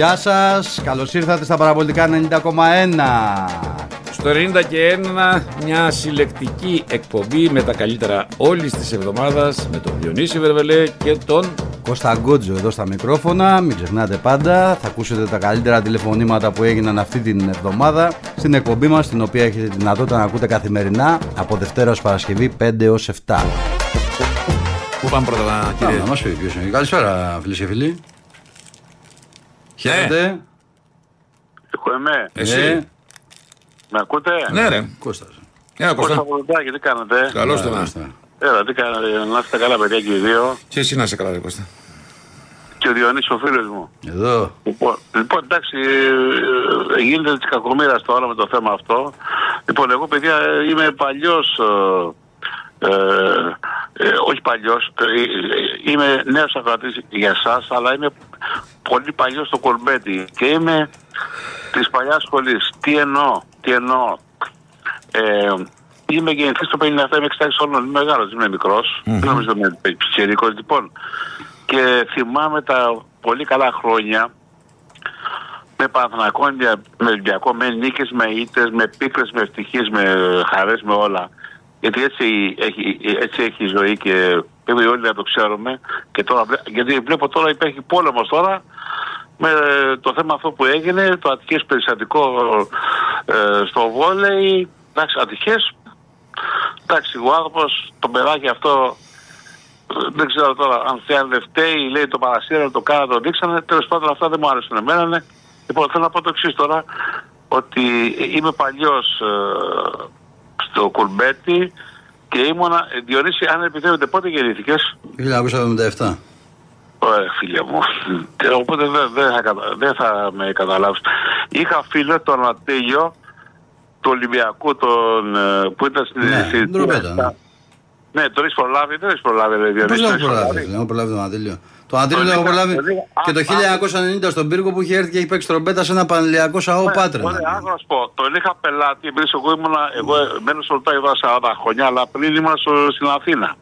Γεια σας, καλώς ήρθατε στα παραπολιτικά 90,1 Στο 90 και 1 μια συλλεκτική εκπομπή με τα καλύτερα όλης της εβδομάδας με τον Διονύση Βερβελέ και τον Κώστα Γκότζο εδώ στα μικρόφωνα, μην ξεχνάτε πάντα, θα ακούσετε τα καλύτερα τηλεφωνήματα που έγιναν αυτή την εβδομάδα στην εκπομπή μας, την οποία έχετε τη δυνατότητα να ακούτε καθημερινά από Δευτέρα ως Παρασκευή 5 έως 7. Πού πάμε πρώτα κύριε; Να μας πει ποιος είναι. Καλησπέρα φίλες και φίλοι. Χαίρετε. Εγώ είμαι. Εσύ Ε, Με ακούτε; Ναι ρε Κώστας. Έλα Κώστας Κώστα Ποδοτάκη, τι κάνετε; Καλώς το να Μάλιστα. Έλα, τι κάνετε; Να είστε καλά, παιδιά και οι δύο. Και εσύ να σε καλά ρε Κώστα Και ο Διονύσης ο φίλος μου. Εδώ. Λοιπόν, λοιπόν εντάξει, ε, ε, γίνεται της κακομοίρας τώρα με το θέμα αυτό. Λοιπόν, εγώ παιδιά ε, είμαι παλιός, ε, ε, ε, όχι παλιός, ε, ε, είμαι νέος ακροατής για σας, αλλά είμαι πολύ παλιός στο κολμπέτι και είμαι της παλιάς σχολής. Τι εννοώ, τι εννοώ. Ε, είμαι γεννηθής το 57, είμαι 66 χρόνων, είμαι μεγάλος, είμαι μικρός, mm-hmm. νομίζω είμαι πιτσιρικός. Λοιπόν, και θυμάμαι τα πολύ καλά χρόνια με Παναθηναϊκό, με Ολυμπιακό, με νίκες, με ήττες, με πίκρες, με ευτυχίες, με χαρές, με όλα. Γιατί έτσι έχει, έτσι έχει η ζωή και πρέπει όλοι να το ξέρουμε. Και τώρα, βλέ- γιατί βλέπω τώρα υπάρχει πόλεμος τώρα με το θέμα αυτό που έγινε, το ατυχές περιστατικό ε, στο βόλεϊ. Εντάξει, ατυχές. Εντάξει, ο άνθρωπος, το παιδάκι αυτό δεν ξέρω τώρα αν θέλει φταίει, λέει το παρασύρα, το κάνα, το δείξανε. Τέλος πάντων αυτά δεν μου άρεσαν εμένα. Ναι. Λοιπόν, θέλω να πω το εξής τώρα, ότι είμαι παλιός στο κουρμπέτι και ήμουνα, ε, Διονύση, αν επιτρέπετε, πότε γεννήθηκε. 1977. Ωραία, φίλε μου. Και Οπότε δεν, δεν, θα, κατα- δεν θα με καταλάβεις. Είχα φίλο τον Ατέλειο του Ολυμπιακού, τον, ε, που ήταν στην... Ναι, στην- ντροπέτα, ναι. Ναι, τον έχεις προλάβει, δεν έχεις προλάβει, ρε Πώς Διονύση. δεν τον έχω έχεις προλάβει, δεν έχω προλάβει τον Αντίλιο. Το Αντίλιο Το το έχω δίκα- προλάβει το δίκα- και το Α, 1990 στον πύργο που είχε έρθει και έχει παίξει τρομπέτα σε ένα πανελιακό σαό Ωραία, Πάτρενα. Ωραία, άκου να σου πω. Τον είχα πελάτη, επειδή εγώ ήμουν, εγώ μένω στο Λουτά εδώ 40 χρόνια, αλλά πριν ήμουν στο- στην Αθήνα.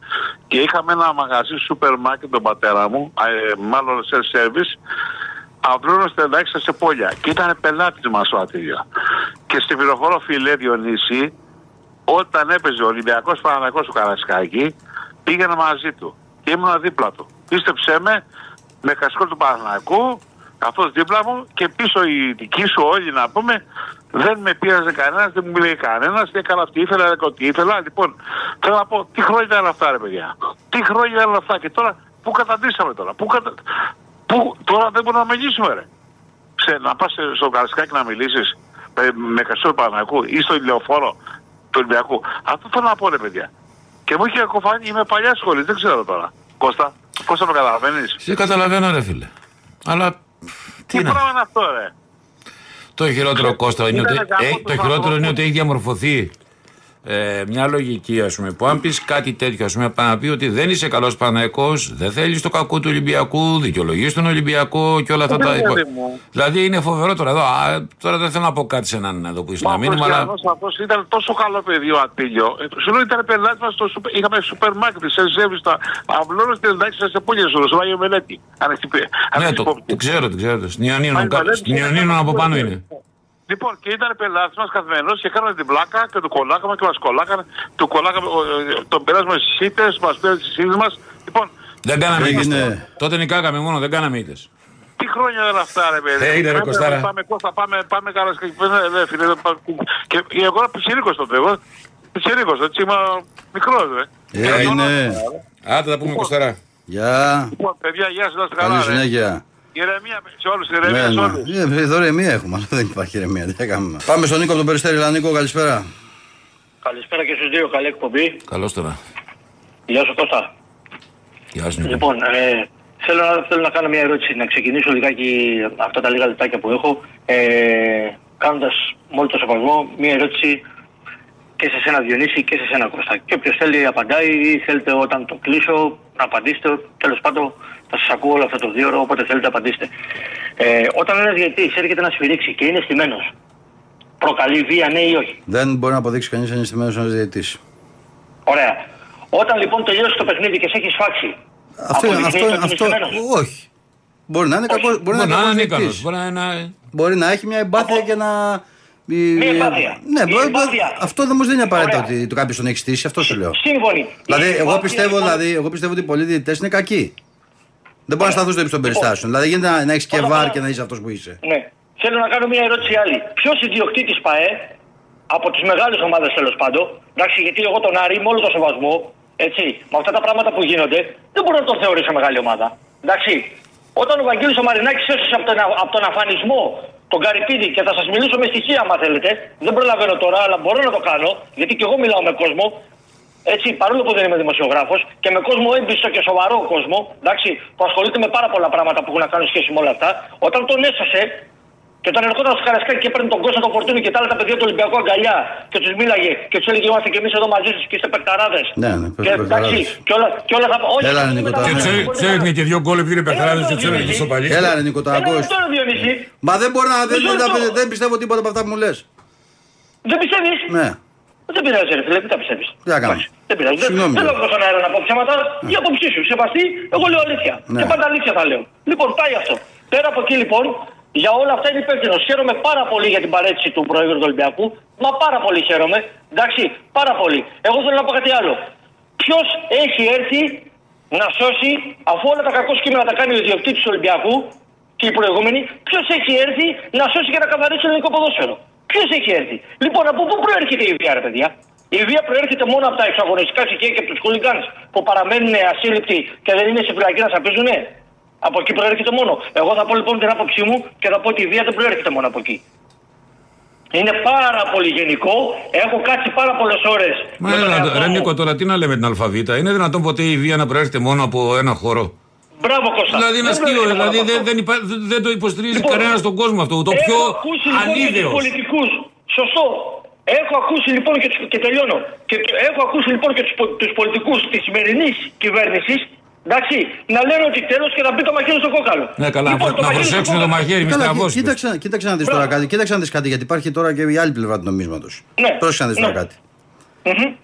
Και είχαμε ένα μαγαζί σούπερ μάρκετ τον πατέρα μου, ε, μάλλον σε service, αυλώνω στην εντάξει σε πόλια. Και ήταν πελάτης μας ο Ατήλια. Και στη πληροφορώ φιλέ Διονύση, όταν έπαιζε ο Ολυμπιακός Παναγιακό του Καρασκάκη, πήγαινα μαζί του. Και ήμουν δίπλα του. Πίστεψέ με, με κασκό του Παναγιακού, αυτό δίπλα μου και πίσω η δική σου όλοι να πούμε, δεν με πείραζε κανένας, δεν μου μιλάει κανένας, τι έκανα αυτή, ήθελα, έκανα ό,τι ήθελα. Λοιπόν, θέλω να πω, τι χρόνια ήταν αυτά, ρε παιδιά. Τι χρόνια ήταν αυτά και τώρα, πού καταντήσαμε τώρα, πού, κατα... πού τώρα δεν μπορούμε να μιλήσουμε, ρε. Σε, να πας στο Καρασκάκι να μιλήσεις με, με καστό του Παναγιακού ή στο ηλιοφόρο του Ολυμπιακού. Αυτό θέλω να πω, ρε παιδιά. Και μου είχε κοφάνει, είμαι παλιά σχολής, δεν ξέρω τώρα. Κώστα, Κώστα με καταλαβαίνει. Σε καταλαβαίνω ρε φίλε Αλλά Τι τι να πράγμα είναι αυτό, ρε; Το χειρότερο Κώστα είναι ότι, Ήταν γάμο ε, του το χειρότερο είναι ανθρώπου. ότι έχει διαμορφωθεί ε, μια λογική, ας πούμε, που αν πεις κάτι τέτοιο, ας πούμε, πάει να πει ότι δεν είσαι καλός Παναϊκό, δεν θέλεις το κακό του Ολυμπιακού, δικαιολογείς τον Ολυμπιακό και όλα αυτά τα Ναι, υπόλοιπα. παιδί μου. Δηλαδή είναι φοβερό τώρα εδώ. Α, τώρα δεν θέλω να πω κάτι σε έναν εδώ που είσαι Μα να ο μήνυμα, αλλά. Χριστιανός αυτός ήταν τόσο καλό παιδί ο Ατήλιο. Ε, Σου λέω ήταν πελάτης μας στο σούπερ- είχαμε σούπερ μάρκετ, σε ζεύγιστα. Αυλώνω στην εντάξει σε πόλια σου, στο Άγιο Μελέτη. Αν έχεις πει. αν Ναι, έχεις το, υπόψη. το ξέρω, το ξέρω. Στην Ιωνίνων, Άγιο κα- Μελέτη, στην Ιωνίνων από πάνω είναι. Λοιπόν, και ήταν πελάτης μας καθημερινός και κάναμε την πλάκα και το κολλάκαμε και μας κολλάκανε. Το κολλάκαμε, ο, ε, τον περάσαμε στις σύντε, μας πήραν τι σύντε μας. Λοιπόν, Δεν κάναμε Έγινε. ήττες. Τότε νικάγαμε μόνο, δεν κάναμε ήττες. τι χρόνια ήταν αυτά, ρε παιδί. Ε, είναι, ρε, Πάμε, Κωστάρα. Πάμε, Κώστα, πάμε, πάμε καλά. Και, ναι, φίλε, δεν πά- και, και εγώ era πιτσιρίκος τότε, εγώ. Πιτσιρίκος, έτσι, είμαι μικρός, ρε. Έγινε. Άντε τα πούμε Κωστάρα. Γεια. Λοιπόν, παιδιά, γεια σας, να είστε καλά, Καλή ρε. συνέχεια. Ηρεμία σε όλους, ηρεμία Ναι, σε ναι. όλους. Ε, Εδώ ηρεμία έχουμε, αλλά δεν υπάρχει ηρεμία. Τι θα κάνουμε. Πάμε στον Νίκο από τον Περιστέρη. Λα, Νίκο, καλησπέρα. Καλησπέρα και στους δύο, καλή εκπομπή. Καλώς τώρα. Γεια σου Κώστα. Γεια σου. Νίκο. Λοιπόν, ε, θέλω, να, θέλω να κάνω μια ερώτηση, να ξεκινήσω λιγάκι αυτά τα λίγα λεπτάκια που έχω, ε, κάνοντας με όλο το σεβασμό μια ερώτηση και σε σένα Διονύση και σε σένα Κώστα. Και όποιος θέλει απαντάει ή θέλετε όταν το κλείσω να απαντήσετε, τέλος πάντων θα σας ακούω όλο αυτό το δύο ώρο, όποτε θέλετε απαντήστε. Ε, όταν ένας διαιτής έρχεται να σφυρίξει και είναι στημένος, προκαλεί βία ναι ή όχι; Δεν μπορεί να αποδείξει κανείς αν είναι στημένο ένας διαιτητής. Ωραία. Όταν λοιπόν τελειώσει το παιχνίδι και σε έχεις σφάξει, Αυτό, είναι- αυτό, αποδεικνύεται είναι- ότι αυτό, είσαι στημένος. όχι. Μπορεί να είναι κακό. Μπορεί, Μπορεί να να είναι είναι κακός ανίκανο. διαιτητής. Μπορεί να είναι. Μπορεί να έχει μια εμπάθεια και να. Μια εμπάθεια. Ναι, Η μπορεί- εμπάθεια. αυτό όμως δεν είναι απαραίτητο Ωραία. ότι το κάποιος τον έχεις στήσει, αυτό σου λέω. Σύμφωνοι. Δηλαδή, Η εγώ εμπάθεια, πιστεύω, λοιπόν, δηλαδή, εγώ πιστεύω ότι οι πολλοί διαιτητές είναι κακοί. Δεν μπορείς να σταθούν στο ύψος των περιστάσεων. Δηλαδή, γίνεται να, να έχεις και Όλα βάρ αυτά- και να είσαι αυτός που είσαι. Ναι. Θέλω να κάνω μια ερώτηση άλλη. Ποιος ιδιοκτήτης ΠαΕ από τις μεγάλες ομάδες τέλος πάντων, εντάξει, γιατί εγώ τον Άρη με όλο το σεβασμό, έτσι, με αυτά τα πράγματα που γίνονται, δεν μπορώ να τον θεωρήσω μεγάλη ομάδα. Εντάξει. Όταν ο Βαγγέλης ο Μαρινάκης έσωσε από τον, από τον αφανισμό τον Καρυπίδη και θα σας μιλήσω με στοιχεία, αν θέλετε. Δεν προλαβαίνω τώρα, αλλά μπορώ να το κάνω, γιατί και εγώ μιλάω με κόσμο. Έτσι, παρόλο που δεν είμαι δημοσιογράφος και με κόσμο έμπιστο και σοβαρό κόσμο, εντάξει, που ασχολείται με πάρα πολλά πράγματα που έχουν να κάνουν σχέση με όλα αυτά, όταν τον έσωσε και όταν ερχόταν στο Καρασκάκι και παίρνει τον κόσμο τον Φορτούνη και τα άλλα τα παιδιά του Ολυμπιακού αγκαλιά και τους μίλαγε και τους έλεγε Είμαστε και εμείς εδώ μαζί σα και είστε παικταράδε. Ναι, ναι, και, παικταράδες. εντάξει, και όλα, και όλα θα όχι, Έλα, όχι, Νίκο, μετά- τώρα. Και Ναι. του Μπορεί του να- έδινε και δύο γκολ επειδή είναι παιχταράδες και του Έλα, έδινε και στο παλί. Έλα, ρε Νίκο, το Έλα, ακούς. τώρα, Διονύση. Μα δεν μπορώ να. Δεν, Μισό δεν, λεπτό. δεν πιστεύω τίποτα από αυτά που μου λες. Δεν πιστεύεις; Ναι. Δεν πειράζει, ρε φίλε, μην τα πιστεύεις. Τι να κάνω. Δεν πειράζει. Δεν Συγγνώμη. δεν λέω στον αέρα να πω ψέματα. Η άποψή σου. Σεβαστή, εγώ λέω αλήθεια. Ναι. Και πάντα αλήθεια θα λέω. Λοιπόν, πάει αυτό. Πέρα από εκεί λοιπόν, για όλα αυτά είναι υπεύθυνος. Χαίρομαι πάρα πολύ για την παρέτηση του Προέδρου του Ολυμπιακού. Μα πάρα πολύ χαίρομαι. Εντάξει, πάρα πολύ. Εγώ θέλω να πω κάτι άλλο. Ποιος έχει έρθει να σώσει, αφού όλα τα κακό κείμενα τα κάνει ο ιδιοκτήτης του Ολυμπιακού και οι προηγούμενοι, ποιος έχει έρθει να σώσει και να καθαρίσει το ελληνικό ποδόσφαιρο; Ποιος έχει έρθει; Λοιπόν, από πού προέρχεται η βία, ρε παιδιά; Η βία προέρχεται μόνο από τα εξαγωνιστικά στοιχεία και από τους χούλιγκαν που παραμένουν ασύλληπτοι και δεν είναι σε φυλακή να σαπίζουνε; Από εκεί προέρχεται μόνο. Εγώ θα πω λοιπόν την άποψή μου και θα πω ότι η βία δεν προέρχεται μόνο από εκεί. Είναι πάρα πολύ γενικό. Έχω κάτσει πάρα πολλές ώρες. Μα έλα, ρε Νίκο, τώρα τι να λέμε την Αλφαβήτα. Είναι δυνατόν ποτέ η βία να προέρχεται μόνο από ένα χώρο; Μπράβο Κώστα. Δηλαδή είναι Δεν αστείο, προέρχεται μόνο δηλαδή από δεν, αυτό. δεν, υπά- δεν- δεν το υποστηρίζει Λοιπόν, κανένας στον κόσμο αυτό. Το πιο Έχω ακούσει λοιπόν και ανίδεο. τους πολιτικούς. Σωστό. Έχω ακούσει λοιπόν και, τους, και τελειώνω. Και το- έχω ακούσει λοιπόν και τους, πο- τους πολιτικούς της σημερινής κυβέρνησης Εντάξει, να λένε ότι τέλος και να μπει το μαχαίρι στο κόκαλο. Ναι, καλά, Λοιπόν, να, το να μαχαίρι στο προσέξουν το κόκαλο. μαχαίρι, μη Καλά, κοί- στραβώσει. κοίταξε, κοίταξε να δεις τώρα Μπράβο. κάτι. Κοίταξε να δει κάτι, γιατί υπάρχει τώρα και η άλλη πλευρά του νομίσματος. Ναι. Πρόσεχε να δεις τώρα Ναι. κάτι.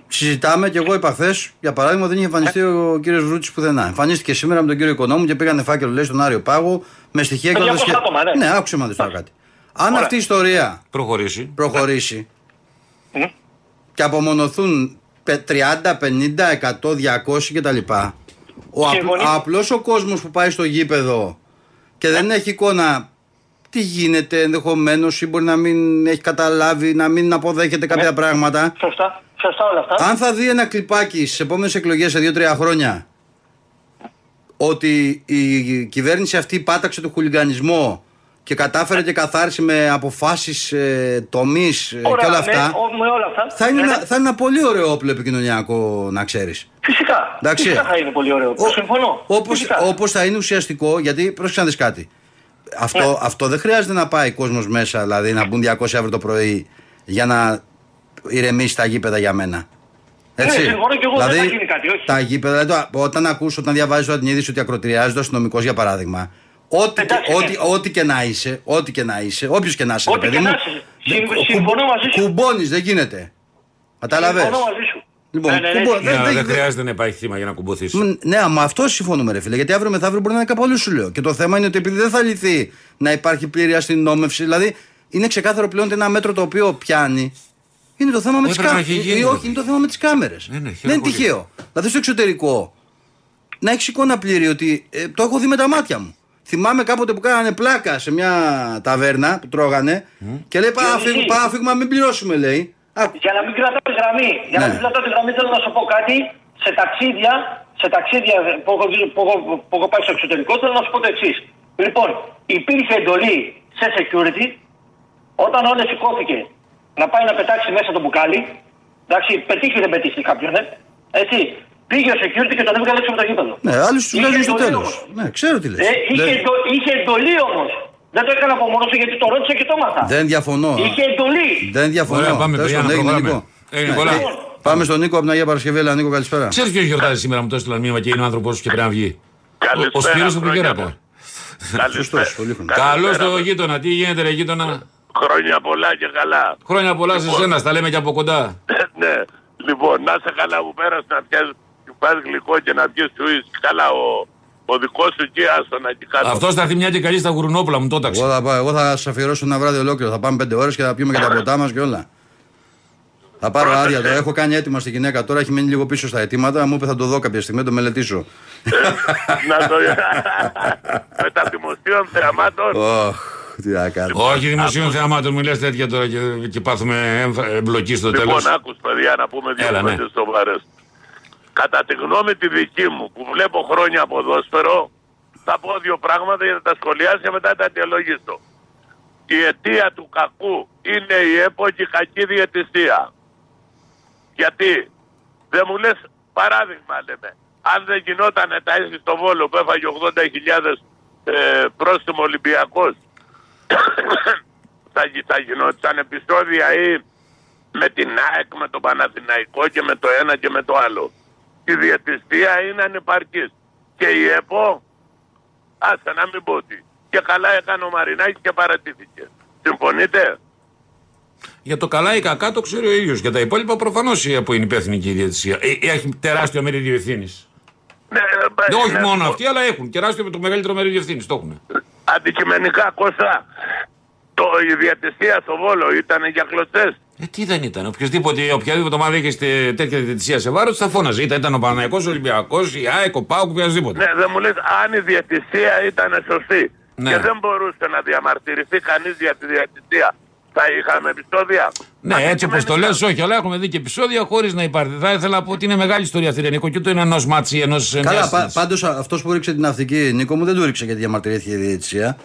Συζητάμε και εγώ είπα χθες, για παράδειγμα, δεν είχε εμφανιστεί ο κύριος Βρούτσης πουθενά. Εμφανίστηκε σήμερα με τον κύριο Οικονόμου και πήγανε φάκελο, λέει, στον Άριο Πάγο με στοιχεία Με και 200 άτομα, ναι. Ναι, άκουσε να δεις τώρα κάτι. Αν Ωραία. αυτή η ιστορία Προχωρήσει. προχωρήσει Μμ. και απομονωθούν πε- 30, 50, 100, 200 κτλ. Ο Συμφωνεί. απλός ο κόσμος που πάει στο γήπεδο και δεν έχει εικόνα τι γίνεται ενδεχομένως ή μπορεί να μην έχει καταλάβει, να μην αποδέχεται κάποια πράγματα. Σωστά, σωστά όλα αυτά. Αν θα δει ένα κλιπάκι στις επόμενες εκλογές σε 2-3 χρόνια ότι η κυβέρνηση αυτή πάταξε το χουλιγανισμό και κατάφερε και καθάρισε με αποφάσεις ε, τομεί και όλα ναι, αυτά. ο- με όλα αυτά. Θα είναι, Ναι, ένα, ναι. θα είναι ένα πολύ ωραίο όπλο επικοινωνιακό, να ξέρεις. Φυσικά. Εντάξει. Φυσικά θα είναι πολύ ωραίο. Συμφωνώ. Όπως, Φυσικά. όπως θα είναι ουσιαστικό, γιατί πρόσεξε να δεις κάτι. Αυτό, Ναι. αυτό δεν χρειάζεται να πάει κόσμος μέσα, δηλαδή να μπουν 200 ευρώ το πρωί για να ηρεμήσει τα γήπεδα για μένα. Έτσι. Ναι, συμφωνώ και εγώ, δεν θα γίνει κάτι, όχι. Τα γήπεδα, δηλαδή, το- όταν ακούς, όταν διαβάζεις τώρα την είδηση ότι ακροτηριάζεται ο αστυνομικός για παράδειγμα, ό,τι, Εντάξει, και- ναι. ό,τι, ό,τι και να είσαι, ό,τι και να είσαι, όποιος και να είσαι, ρε Ό,τι παιδί και μου, να είσαι. δεν- Συμ- κου- συμφωνώ μαζί σου. Κουμπώνεις, δεν γίνεται. Καταλαβες; Συμφωνώ μαζί σου. Λοιπόν, Ναι, ναι, ναι, κουμπώ- Ναι, δεν- αλλά δεν- δεν χρειάζεται να υπάρχει θύμα για να κουμποθήσει. Μ, Ναι, αλλά με αυτό συμφωνούμε, ρε φίλε. Γιατί αύριο μεθαύριο μπορεί να είναι κάπου αλλού, σου λέω. Και το θέμα είναι ότι επειδή δεν θα λυθεί να υπάρχει πλήρη αστυνόμευση, δηλαδή είναι ξεκάθαρο πλέον ότι ένα μέτρο το οποίο πιάνει είναι το θέμα με τις Έπρεπε να κάμερες. έχει γίνει, Όχι, ρε. είναι το θέμα με τις κάμερες. Ναι, ναι, δεν χαίρομαι είναι πολύ. τυχαίο. Δηλαδή στο εξωτερικό να έχεις εικόνα πλήρη ότι ε, το έχω δει με τα μάτια μου. Θυμάμαι κάποτε που κάνανε πλάκα σε μια ταβέρνα που τρώγανε και λέει Πάμε να Διονύση. φύγουμε, πάμε να φύγουμε, μην πληρώσουμε, λέει. Α, Για να μην κρατάω τη γραμμή, για να Ναι. μην κρατάω τη γραμμή, θέλω να σου πω κάτι. Σε ταξίδια, σε ταξίδια που έχω, δει- που έχω, που έχω πάει στο εξωτερικό, θέλω να σου πω το εξής. Λοιπόν, υπήρχε εντολή σε security όταν ο Όλες σηκώθηκε να πάει να πετάξει μέσα το μπουκάλι. Εντάξει, πετύχει δεν πετύχει κάποιον, ε, Έτσι. Πήγε ο security και τον έβγαλε έξω από το γήπεδο. ναι, άλλοι του Είχε βγάζουν στο εντολή τέλος. όμως. Ναι, ξέρω τι λες. Ε, είχε, εντο- είχε εντολή όμως. Δεν το έκανα από μόνος του γιατί το ρώτησα και το έμαθα. Δεν διαφωνώ. Είχε εντολή. Δεν διαφωνώ. Ωραία, πάμε, Τέλος παιδιά, πάντων, να έγινε, προχωράμε. Νίκο. Ε, Ναι. Νικόλα. Πάμε στον Νίκο από την Αγία Παρασκευή. Έλα, Νίκο, καλησπέρα. Ξέρεις ποιος γιορτάζει σήμερα μου το έστειλα μήνυμα και είναι ο άνθρωπό σου και πρέπει να βγει. Ο, ο Καλησπέρα, Σπύρος από την χρόνια Κέρατα. πολλά. Σωστό, πολύ χρόνο. Καλό Καλησπέρα. στο γείτονα, τι γίνεται, ρε γείτονα; Χρόνια πολλά και καλά. Χρόνια πολλά σε Λοιπόν. σένα, τα λέμε και από κοντά. ναι. Λοιπόν, να σε καλά που πέρασε να πιάσεις πας γλυκό και να πιεις του Καλά ο, Ο δικός σου εκεί, άστο να εκεί κάτω. Αυτός θα έρθει μια και καλή στα γουρνόπουλα μου, το έταξε. Εγώ θα, πάω, εγώ θα σα αφιερώσω ένα βράδυ ολόκληρο. Θα πάμε πέντε ώρες και θα πιούμε και τα ποτά μας και όλα. Θα πάρω Πρόσεξε. άδεια. Το έχω κάνει έτοιμα στη γυναίκα τώρα. Έχει μείνει λίγο πίσω στα αιτήματα. Μου είπε θα το δω κάποια στιγμή, να το μελετήσω. να το... με τα δημοσίων θεαμάτων. Ωχ, τι να κάνω. Όχι δημοσίων θεαμάτων, μου λες τέτοια τώρα και, και πάθουμε έμφα- εμπλοκή στο τέλος. Λοιπόν, άκους παιδιά να πούμε δύο Έλα, ναι. κουβέντες σοβαρές. Κατά τη γνώμη τη δική μου που βλέπω χρόνια ποδόσφαιρο θα πω δύο πράγματα για να τα σχολιάσω και μετά τα αιτιολογήσω. Η αιτία του κακού είναι η ΕΠΟ και η κακή διαιτησία. Γιατί δεν μου λες παράδειγμα λέμε. Αν δεν γινόταν τα ίση στο Βόλο που έφαγε 80.000 ε, πρόστιμο Ολυμπιακός θα, γι- θα γινόταν επεισόδια ή με την ΑΕΚ, με τον Παναθηναϊκό και με το ένα και με το άλλο. Η διαιτησία είναι ανεπαρκής. Και η ΕΠΟ, άσε να μην πω τι. Και καλά έκανε ο Μαρινάκης και παρατήθηκε. Συμφωνείτε; Για το καλά ή κακά το ξέρει ο ίδιος. Για τα υπόλοιπα προφανώς που είναι υπεύθυνη και η διαιτησία. Ε, έχει τεράστιο μερίδιο ευθύνης. Ναι, ε, Όχι ναι, μόνο ναι. αυτοί, αλλά έχουν τεράστιο το μεγαλύτερο μερίδιο ευθύνης. Το έχουν. Αντικειμενικά, Κώστα, το, η διαιτησία στο Βόλο ήταν για κλωτσές. Ε, τι δεν ήταν. Οποιοδήποτε, οποιαδήποτε ομάδα είχε στε- τέτοια διαιτησία σε βάρος, θα φώναζε. Είτε ήταν ο Παναγιακό, ο Ολυμπιακός, η ΑΕΚ, ο Πάουκ, οποιοδήποτε. Ναι, δεν μου λες αν η διαιτησία ήταν σωστή Ναι. και δεν μπορούσε να διαμαρτυρηθεί κανείς για τη διαιτησία, θα είχαμε επεισόδια; Ναι, έτσι όπως το λες, όχι, αλλά έχουμε δει και επεισόδια χωρίς να υπάρχει. Θα ήθελα να πω ότι είναι μεγάλη ιστορία αυτή, Νίκο, και ούτε είναι ενός ματς, ενός. Καλά, πα, πάντως αυτός που ρίξε την ναυτική, Νίκο μου, δεν του ρίξε γιατί διαμαρτυρήθηκε η διαιτησία.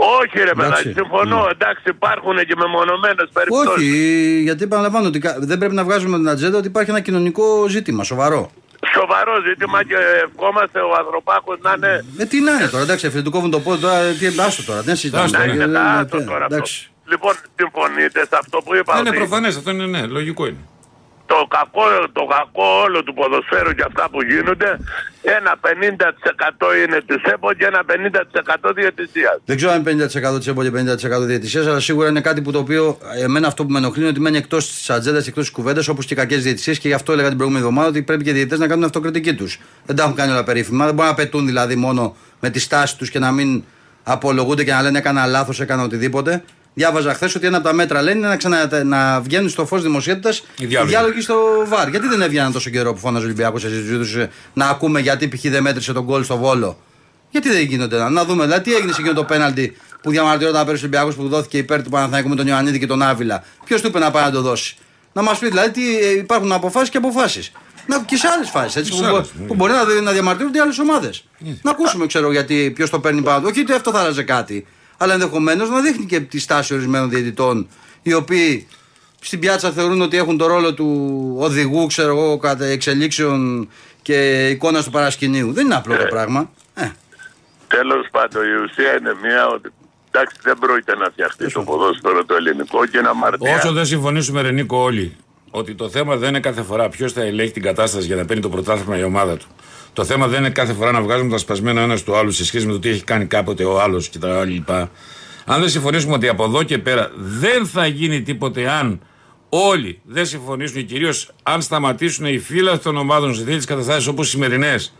Όχι ρε Εντάξει. παιδάκι, συμφωνώ. Εντάξει, υπάρχουν και μεμονωμένες περιπτώσεις. Όχι, γιατί επαναλαμβάνω ότι κα- δεν πρέπει να βγάζουμε την ατζέντα ότι υπάρχει ένα κοινωνικό ζήτημα, σοβαρό. Σοβαρό ζήτημα και ευχόμαστε ο Ανθρωπάκος να είναι, Ε, τι να είναι τώρα, εντάξει, αυτοί του κόβουν το πόδι τώρα, τι άστο τώρα, δεν συζητάμε. Άστο, να ναι. είναι Ε, κάτω ε, τώρα αυτό. εντάξει. Λοιπόν, συμφωνείτε σε αυτό που είπα. Είναι ότι προφανές, αυτό είναι ναι, λογικό είναι. Το, κακό, το κακό όλο του ποδοσφαίρου και αυτά που γίνονται, ένα 50% είναι της ΕΠΟ και ένα 50% διαιτησίας. Δεν ξέρω αν είναι 50% της ΕΠΟ και 50% διαιτησίας, αλλά σίγουρα είναι κάτι που το οποίο εμένα αυτό που με ενοχλεί είναι ότι μένει εκτός της ατζέντας και εκτός της κουβέντας όπως και κακές διαιτησίες και γι' αυτό έλεγα την προηγούμενη εβδομάδα ότι πρέπει και οι διαιτητές να κάνουν αυτοκριτική τους. Δεν τα έχουν κάνει όλα περίφημα. Δεν μπορούν να πετούν δηλαδή μόνο με τη στάση τους και να μην απολογούνται και να λένε έκανα λάθος, έκανα οτιδήποτε. Διάβαζα χθες ότι ένα από τα μέτρα λένε είναι να, ξανα, να βγαίνουν στο φως δημοσιότητας Οι οι διάλογοι. διάλογοι στο βαρ. Γιατί δεν έβγαιναν τόσο καιρό που φώναζε ο Ολυμπιακός σε συζητούσε να ακούμε γιατί π.χ. δεν μέτρησε τον γκολ στο βόλο; Γιατί δεν γίνονται να, να δούμε, δηλαδή τι έγινε σε εκείνο το πέναλτι που διαμαρτυρόταν πέρυσι ο Ολυμπιακός που δόθηκε υπέρ του Παναθηναϊκού με τον Ιωαννίδη και τον Άβυλα; Ποιος του είπε να πάει να το δώσει; Να μας πει δηλαδή τι ε, υπάρχουν αποφάσεις και αποφάσεις. Να, και σε άλλες φάσεις έτσι, Σε που, άλλες, μπο- ναι. που μπορεί να, δι- να διαμαρτύρονται άλλες ομάδες. Να ακούσουμε, ξέρω γιατί ποιος το παίρνει πάνω. Όχι ότι αυτό θα άλλαζε κάτι. Αλλά ενδεχομένως να δείχνει και τη στάση ορισμένων διαιτητών οι οποίοι στην πιάτσα θεωρούν ότι έχουν το ρόλο του οδηγού, ξέρω εγώ, κατά εξελίξεων και εικόνας του παρασκηνίου. Δεν είναι απλό το πράγμα. Ε, Τέλος πάντων, η ουσία είναι μία ότι εντάξει, δεν πρόκειται να φτιαχτεί το ποδόσφαιρο το ελληνικό και να μαρτυρήσει. Όσο δεν συμφωνήσουμε, Ρενίκο, όλοι, ότι το θέμα δεν είναι κάθε φορά ποιος θα ελέγχει την κατάσταση για να παίρνει το πρωτάθλημα η ομάδα του. Το θέμα δεν είναι κάθε φορά να βγάζουμε τα σπασμένα ένας του άλλου σε σχέση με το τι έχει κάνει κάποτε ο άλλος και τα λοιπά. Αν δεν συμφωνήσουμε ότι από εδώ και πέρα δεν θα γίνει τίποτε αν όλοι δεν συμφωνήσουν, κυρίως αν σταματήσουν οι φύλλα των ομάδων σε τέτοιες καταστάσεις όπως οι σημερινές,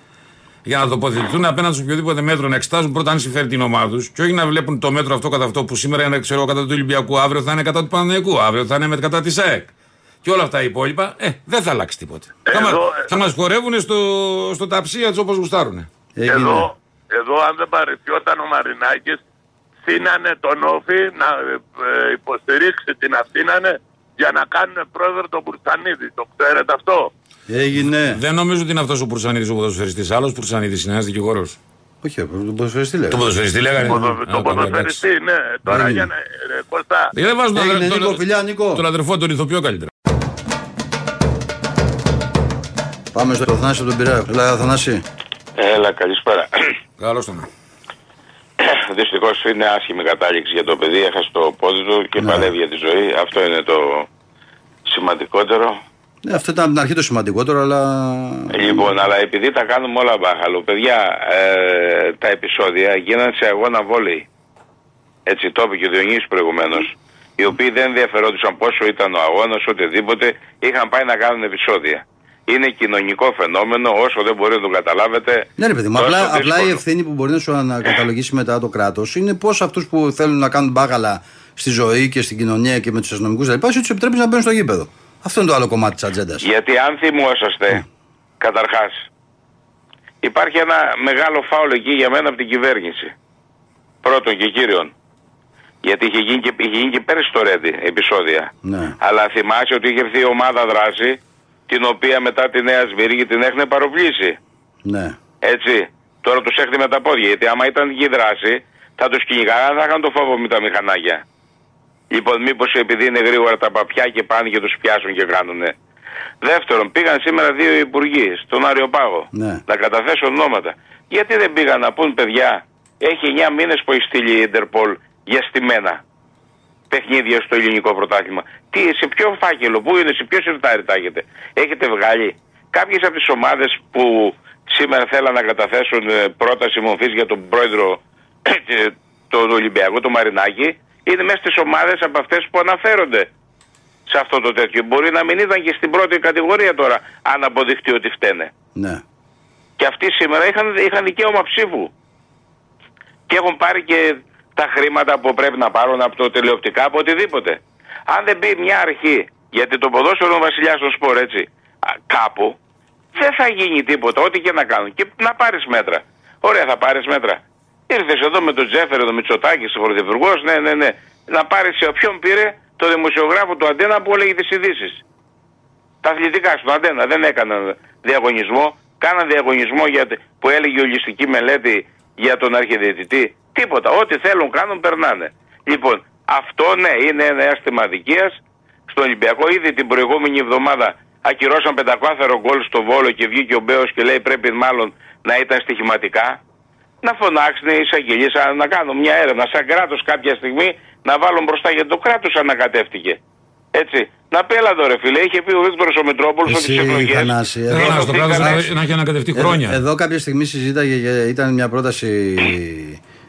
για να τοποθετηθούν απέναντι σε οποιοδήποτε μέτρο, να εξετάζουν πρώτα αν συμφέρει την ομάδα τους και όχι να βλέπουν το μέτρο αυτό κατά αυτό που σήμερα είναι ξέρω, κατά του Ολυμπιακού, αύριο θα είναι κατά του Παναναϊκού, αύριο θα είναι με, κατά της ΑΕΚ. Και όλα αυτά οι υπόλοιπα, ε, δεν θα αλλάξει τίποτα. θα, μα, Εδώ, ε, θα μας χορεύουν στο, στο ταψία του όπως γουστάρουν. έγινε. Εδώ, εδώ αν δεν παραιτιόταν ο Μαρινάκης στείνανε τον Όφη να ε, ε, υποστηρίξει την Αθήνανε για να κάνουν πρόεδρο τον Μπουρσανίδη. Το ξέρετε αυτό; Έγινε. Δεν νομίζω ότι είναι αυτός ο Πουρσανίδης ο ποδοσφαιριστής. Άλλος Πουρσανίδης είναι ένα δικηγόρο. Όχι, τον ποδοσφαιριστή λέω. Το ποδοσφαιριστή λέγανε. Ποδο- Α, Το καλά, ποδοσφαιριστή, εντάξει. ναι. Τώρα Έγινε. για να... ε, Κώστα, Ε, Δεν βάζουν τον, Έγινε, τον- Νίκο, φιλιά, Νίκο. τον αδερφό τον ηθοποιό καλύτερα. Πάμε στο Θανάση από τον Πειραιά. Έλα, Θανάση. Έλα, καλησπέρα. Καλώς τον. Δυστυχώς είναι άσχημη κατάληξη για το παιδί. Έχασε το πόδι του και Ναι. παλεύει για τη ζωή. Αυτό είναι το σημαντικότερο. Ναι, αυτό ήταν από την αρχή το σημαντικότερο, αλλά. Λοιπόν, αλλά επειδή τα κάνουμε όλα μπάχαλο, παιδιά, ε, τα επεισόδια γίνανε σε αγώνα βόλεϊ. Έτσι το είπε και ο Διονύσης προηγουμένως. Οι οποίοι δεν ενδιαφερόντουσαν πόσο ήταν ο αγώνας, οτιδήποτε, είχαν πάει να κάνουν επεισόδια. Είναι κοινωνικό φαινόμενο, όσο δεν μπορεί να το καταλάβετε. Ναι, ρε παιδί μου, τόσο απλά, απλά η δύσκολο. ευθύνη που μπορεί να σου ανακαταλογήσει μετά το κράτος είναι πώς αυτούς που θέλουν να κάνουν μπάγαλα στη ζωή και στην κοινωνία και με τους αστυνομικούς κτλ. Εσύ τους επιτρέπεις να μπαίνουν στο γήπεδο. Αυτό είναι το άλλο κομμάτι της ατζέντας. Γιατί αν θυμόσαστε, καταρχάς, υπάρχει ένα μεγάλο φάουλ εκεί για μένα από την κυβέρνηση. Πρώτον και κύριον. Γιατί είχε γίνει και, είχε γίνει και πέρυσι το Ρέντι επεισόδια. Ναι. Αλλά θυμάσαι ότι είχε έρθει η ομάδα δράση, την οποία μετά τη Νέα Σβήργη την έχουν παροπλήσει. Ναι. Έτσι. Τώρα τους έχετε με τα πόδια. Γιατί άμα ήταν η δράση, θα τους κυνηγάγανε, θα είχαν το φόβο με τα μηχανάκια. Λοιπόν, μήπως επειδή είναι γρήγορα τα παπιά και πάνε και τους πιάσουν και κάνουνε. Δεύτερον, πήγαν σήμερα δύο υπουργοί στον Αριοπάγο Ναι. να καταθέσουν ονόματα. Γιατί δεν πήγαν να πούν, παιδιά, έχει 9 μήνες που έχει στείλει η Ιντερπολ για στημένα παιχνίδια στο ελληνικό πρωτάθλημα. Τι, σε ποιο φάκελο, πού είναι, σε ποιο σιρτάρι τα έχετε. Έχετε βγάλει κάποιες από τις ομάδες που σήμερα θέλαν να καταθέσουν ε, πρόταση μορφής για τον πρόεδρο ε, τον Ολυμπιακό, τον Μαρινάκη, είναι μέσα στι ομάδες από αυτές που αναφέρονται σε αυτό το τέτοιο. Μπορεί να μην ήταν και στην πρώτη κατηγορία τώρα, αν αποδειχτεί ότι φταίνε. Ναι. Και αυτοί σήμερα είχαν, είχαν δικαίωμα ψήφου. Και έχουν πάρει και τα χρήματα που πρέπει να πάρουν από το τηλεοπτικά, από οτιδήποτε. Αν δεν μπει μια αρχή, γιατί το ποδόσφαιρο είναι ο βασιλιάς των σπορ, έτσι, α, κάπου, δεν θα γίνει τίποτα, ό,τι και να κάνουν. Και να πάρεις μέτρα. Ωραία, θα πάρεις μέτρα. Ήρθες εδώ με τον Τζέφερ, τον Μητσοτάκης, ο πρωθυπουργός, ναι, ναι, ναι. Να πάρεις σε όποιον πήρε το δημοσιογράφο του Αντένα που έλεγε τις ειδήσεις. Τα αθλητικά στον Αντένα δεν έκαναν διαγωνισμό. Κάναν διαγωνισμό για, που έλεγε ολιστική μελέτη για τον αρχιδιαιτητή. Τίποτα. Ό,τι θέλουν κάνουν περνάνε. Λοιπόν, αυτό ναι, είναι ένα αίσθημα αδικίας στον Ολυμπιακό. Ήδη την προηγούμενη εβδομάδα ακυρώσαν πεντακάθαρο γκολ στο Βόλο και βγήκε ο Μπέος και λέει πρέπει μάλλον να ήταν στοιχηματικά. Να φωνάξουν οι εισαγγελίες να κάνουν μια έρευνα σαν κράτος κάποια στιγμή να βάλουν μπροστά γιατί το κράτος ανακατεύτηκε. Έτσι. Να πει έλα εδώ ρε φίλε, είχε πει ο Βίκτορος ο Μητρόπουλος ότι Εσύ, τις εκλογές... Θανάση, εδώ- Θέλω να στο κράτος Δοθήκανε- να έχει ανακατευτεί Ε, χρόνια. Εδώ κάποια στιγμή συζήταγε, για- ήταν μια πρόταση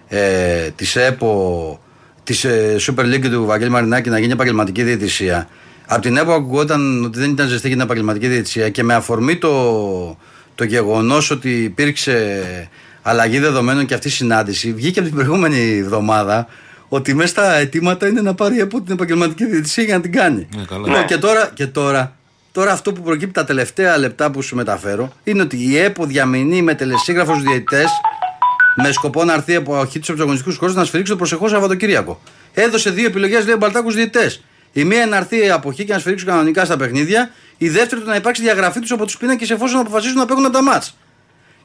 ε, της ΕΠΟ, της ε, Super League του Βαγγέλη Μαρινάκη να γίνει επαγγελματική διαιτησία. Από την ΕΠΟ ακουγόταν ότι δεν ήταν ζεστή για την επαγγελματική διαιτησία και με αφορμή το, το γεγονός ότι υπήρξε αλλαγή δεδομένων και αυτή η συνάντηση, βγήκε από την προηγούμενη εβδομάδα ότι μέσα στα αιτήματα είναι να πάρει η ΕΠΟ την επαγγελματική διαιτησία για να την κάνει. Ναι, καλά. Λοιπόν, Ναι. και τώρα, και τώρα, τώρα αυτό που προκύπτει τα τελευταία λεπτά που σου μεταφέρω είναι ότι η ΕΠΟ διαμηνεί με τελεσίγραφου διαιτητές με σκοπό να έρθει από αρχή τους αγωνιστικού χώρους να σφυρίξει το προσεχώς Σαββατοκύριακο. Έδωσε δύο επιλογές, λέει ο Μπαλτάκου διαιτητές. Η μία να έρθει από εκεί και να σφυρίξουν κανονικά στα παιχνίδια. Η δεύτερη του να υπάρξει διαγραφή τους από τους πίνακες εφόσον αποφασίσουν να παίρνουν από τα μάτς.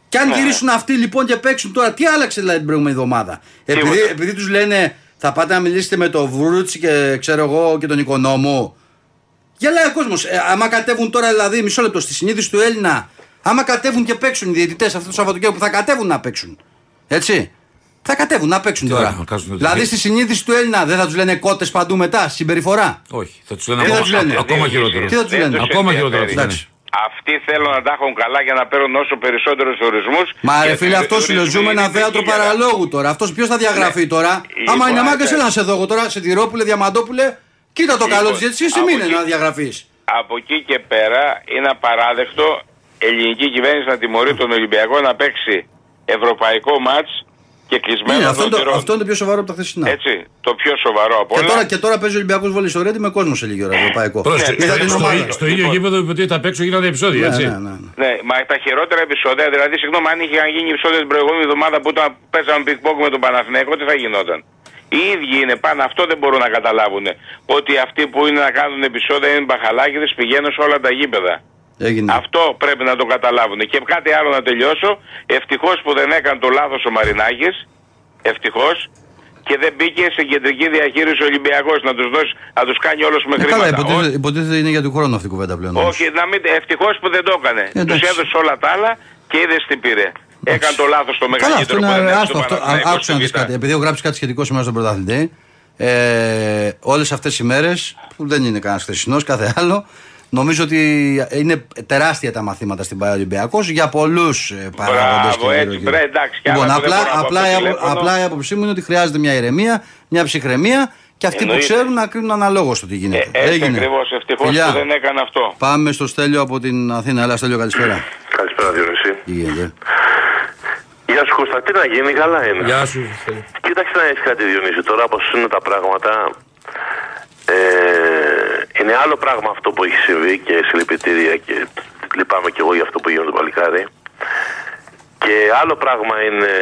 Και αν γυρίσουν αυτοί λοιπόν και παίξουν τώρα, τι άλλαξε δηλαδή την προηγούμενη εβδομάδα; Επειδή, Τίποτα. επειδή τους λένε θα πάτε να μιλήσετε με τον Βρούτσι και ξέρω εγώ και τον οικονόμο. Γελάει ο κόσμος. Ε, άμα κατέβουν τώρα δηλαδή, μισό λεπτό στη συνείδηση του Έλληνα, άμα κατέβουν και παίξουν οι διαιτητές αυτό το Σαββατοκύριακο που θα κατέβουν να παίξουν. Έτσι. Θα κατέβουν να παίξουν Τι τώρα. θα κάνουν, ότι- δηλαδή στη συνείδηση του Έλληνα δεν θα του λένε κότε παντού μετά, συμπεριφορά. Όχι, θα του λένε Τι θα ακόμα, τους λένε? ακόμα χειρότερο. Τι θα τους Δεν λένε? τους Ακόμα ενδιαφέρει. χειρότερο. θα τους λένε. Εντάξει. Αυτοί θέλουν να τα έχουν καλά για να παίρνουν όσο περισσότερου ορισμού. Μα ρε φίλε, αυτό σου λέω, ζούμε ένα θέατρο παραλόγου τώρα. Αυτό ποιο θα διαγραφεί Ναι. τώρα. Λοιπόν, Άμα είναι μάγκα, εντάξει. έλα να σε δω εγώ τώρα, σε τυρόπουλε, διαμαντόπουλε. Κοίτα το Λοιπόν, καλό τη έτσι, εσύ από μην είναι εκεί- να διαγραφεί. Από εκεί και πέρα είναι απαράδεκτο ελληνική κυβέρνηση να τιμωρεί τον Ολυμπιακό να παίξει ευρωπαϊκό μάτς και κλεισμένο Ναι, αυτό, των είναι το, θυρών. αυτό είναι το πιο σοβαρό από τα χθεσινά. Έτσι, το πιο σοβαρό από Και όλα. τώρα, και τώρα παίζει ο Ολυμπιακός βόλεϊ στο Ρέντι με κόσμο σε λίγη ώρα. Ευρωπαϊκό. Πρόσεχε, Ναι, Είδα ναι, την στο, ομάδα. στο, στο ίδιο Λοιπόν. γήπεδο είπε ότι θα παίξω γίνονται επεισόδια, Ναι, έτσι. ναι, ναι, ναι. Ναι, μα τα χειρότερα επεισόδια, δηλαδή, συγγνώμη, αν είχαν γίνει επεισόδια την προηγούμενη εβδομάδα που ήταν, παίζαμε πινγκ-πονγκ με τον Παναθηναϊκό, τι θα γινόταν; Οι ίδιοι είναι πάνω, αυτό δεν μπορούν να καταλάβουν. Ότι αυτοί που είναι να κάνουν επεισόδια είναι μπαχαλάκιδες, πηγαίνουν σε όλα τα γήπεδα. Έγινε. Αυτό πρέπει να το καταλάβουν. Και κάτι άλλο να τελειώσω. Ευτυχώς που δεν έκανε το λάθος ο Μαρινάκης. Ευτυχώς. Και δεν μπήκε σε κεντρική διαχείριση ο Ολυμπιακός να τους δώσει, να τους κάνει όλους με Ε, καλά, χρήματα. υποτίθεται, Όχι- υποτίθεται είναι για του χρόνου αυτή η κουβέντα πλέον. όμως. όχι, να μην, ευτυχώς που δεν το έκανε. Ε, εντάξει. Τους έδωσε όλα τα άλλα και είδες τι πήρε. Έκανε το λάθος το Καλά, αυτό μεγαλύτερο είναι που δεν άστο. Αυτό, α- άκουσα να δεις κάτι. Επειδή έχω γράψει κάτι σχετικό σήμερα στον πρωταθλητή, ε, όλες αυτές οι μέρες, που δεν είναι κανένας χθεσινός, κάθε άλλο, νομίζω ότι είναι τεράστια τα μαθήματα στην Πάη Ολυμπιακός για πολλούς παράγοντες. Μπράβο, έτσι, μπρε, εντάξει, κι Λοιπόν, άλλα που δεν απλά, μπορώ να πω απλά, στο η απο- τηλέφωνο. απλά η άποψή μου είναι ότι χρειάζεται μια ηρεμία, μια ψυχραιμία Και αυτοί Εννοείται. που ξέρουν να κρίνουν αναλόγως το τι γίνεται. Ε, έτσι ακριβώς. Ευτυχώς Φιλιά. που δεν έκανε αυτό. Πάμε στο Στέλιο από την Αθήνα. Έλα, Στέλιο, καλησπέρα. Καλησπέρα Διονύση. Τι γίνεται; Γεια σου Κώστα, τι να γίνει, καλά είναι. Γεια σου. Κοίταξε να έχεις κάτι Διονύση, τώρα όπως είναι τα πράγματα, ε, είναι άλλο πράγμα αυτό που έχει συμβεί και συλληπιτήρια και λυπάμαι και εγώ για αυτό που έγινε το παλικάρι. Και άλλο πράγμα είναι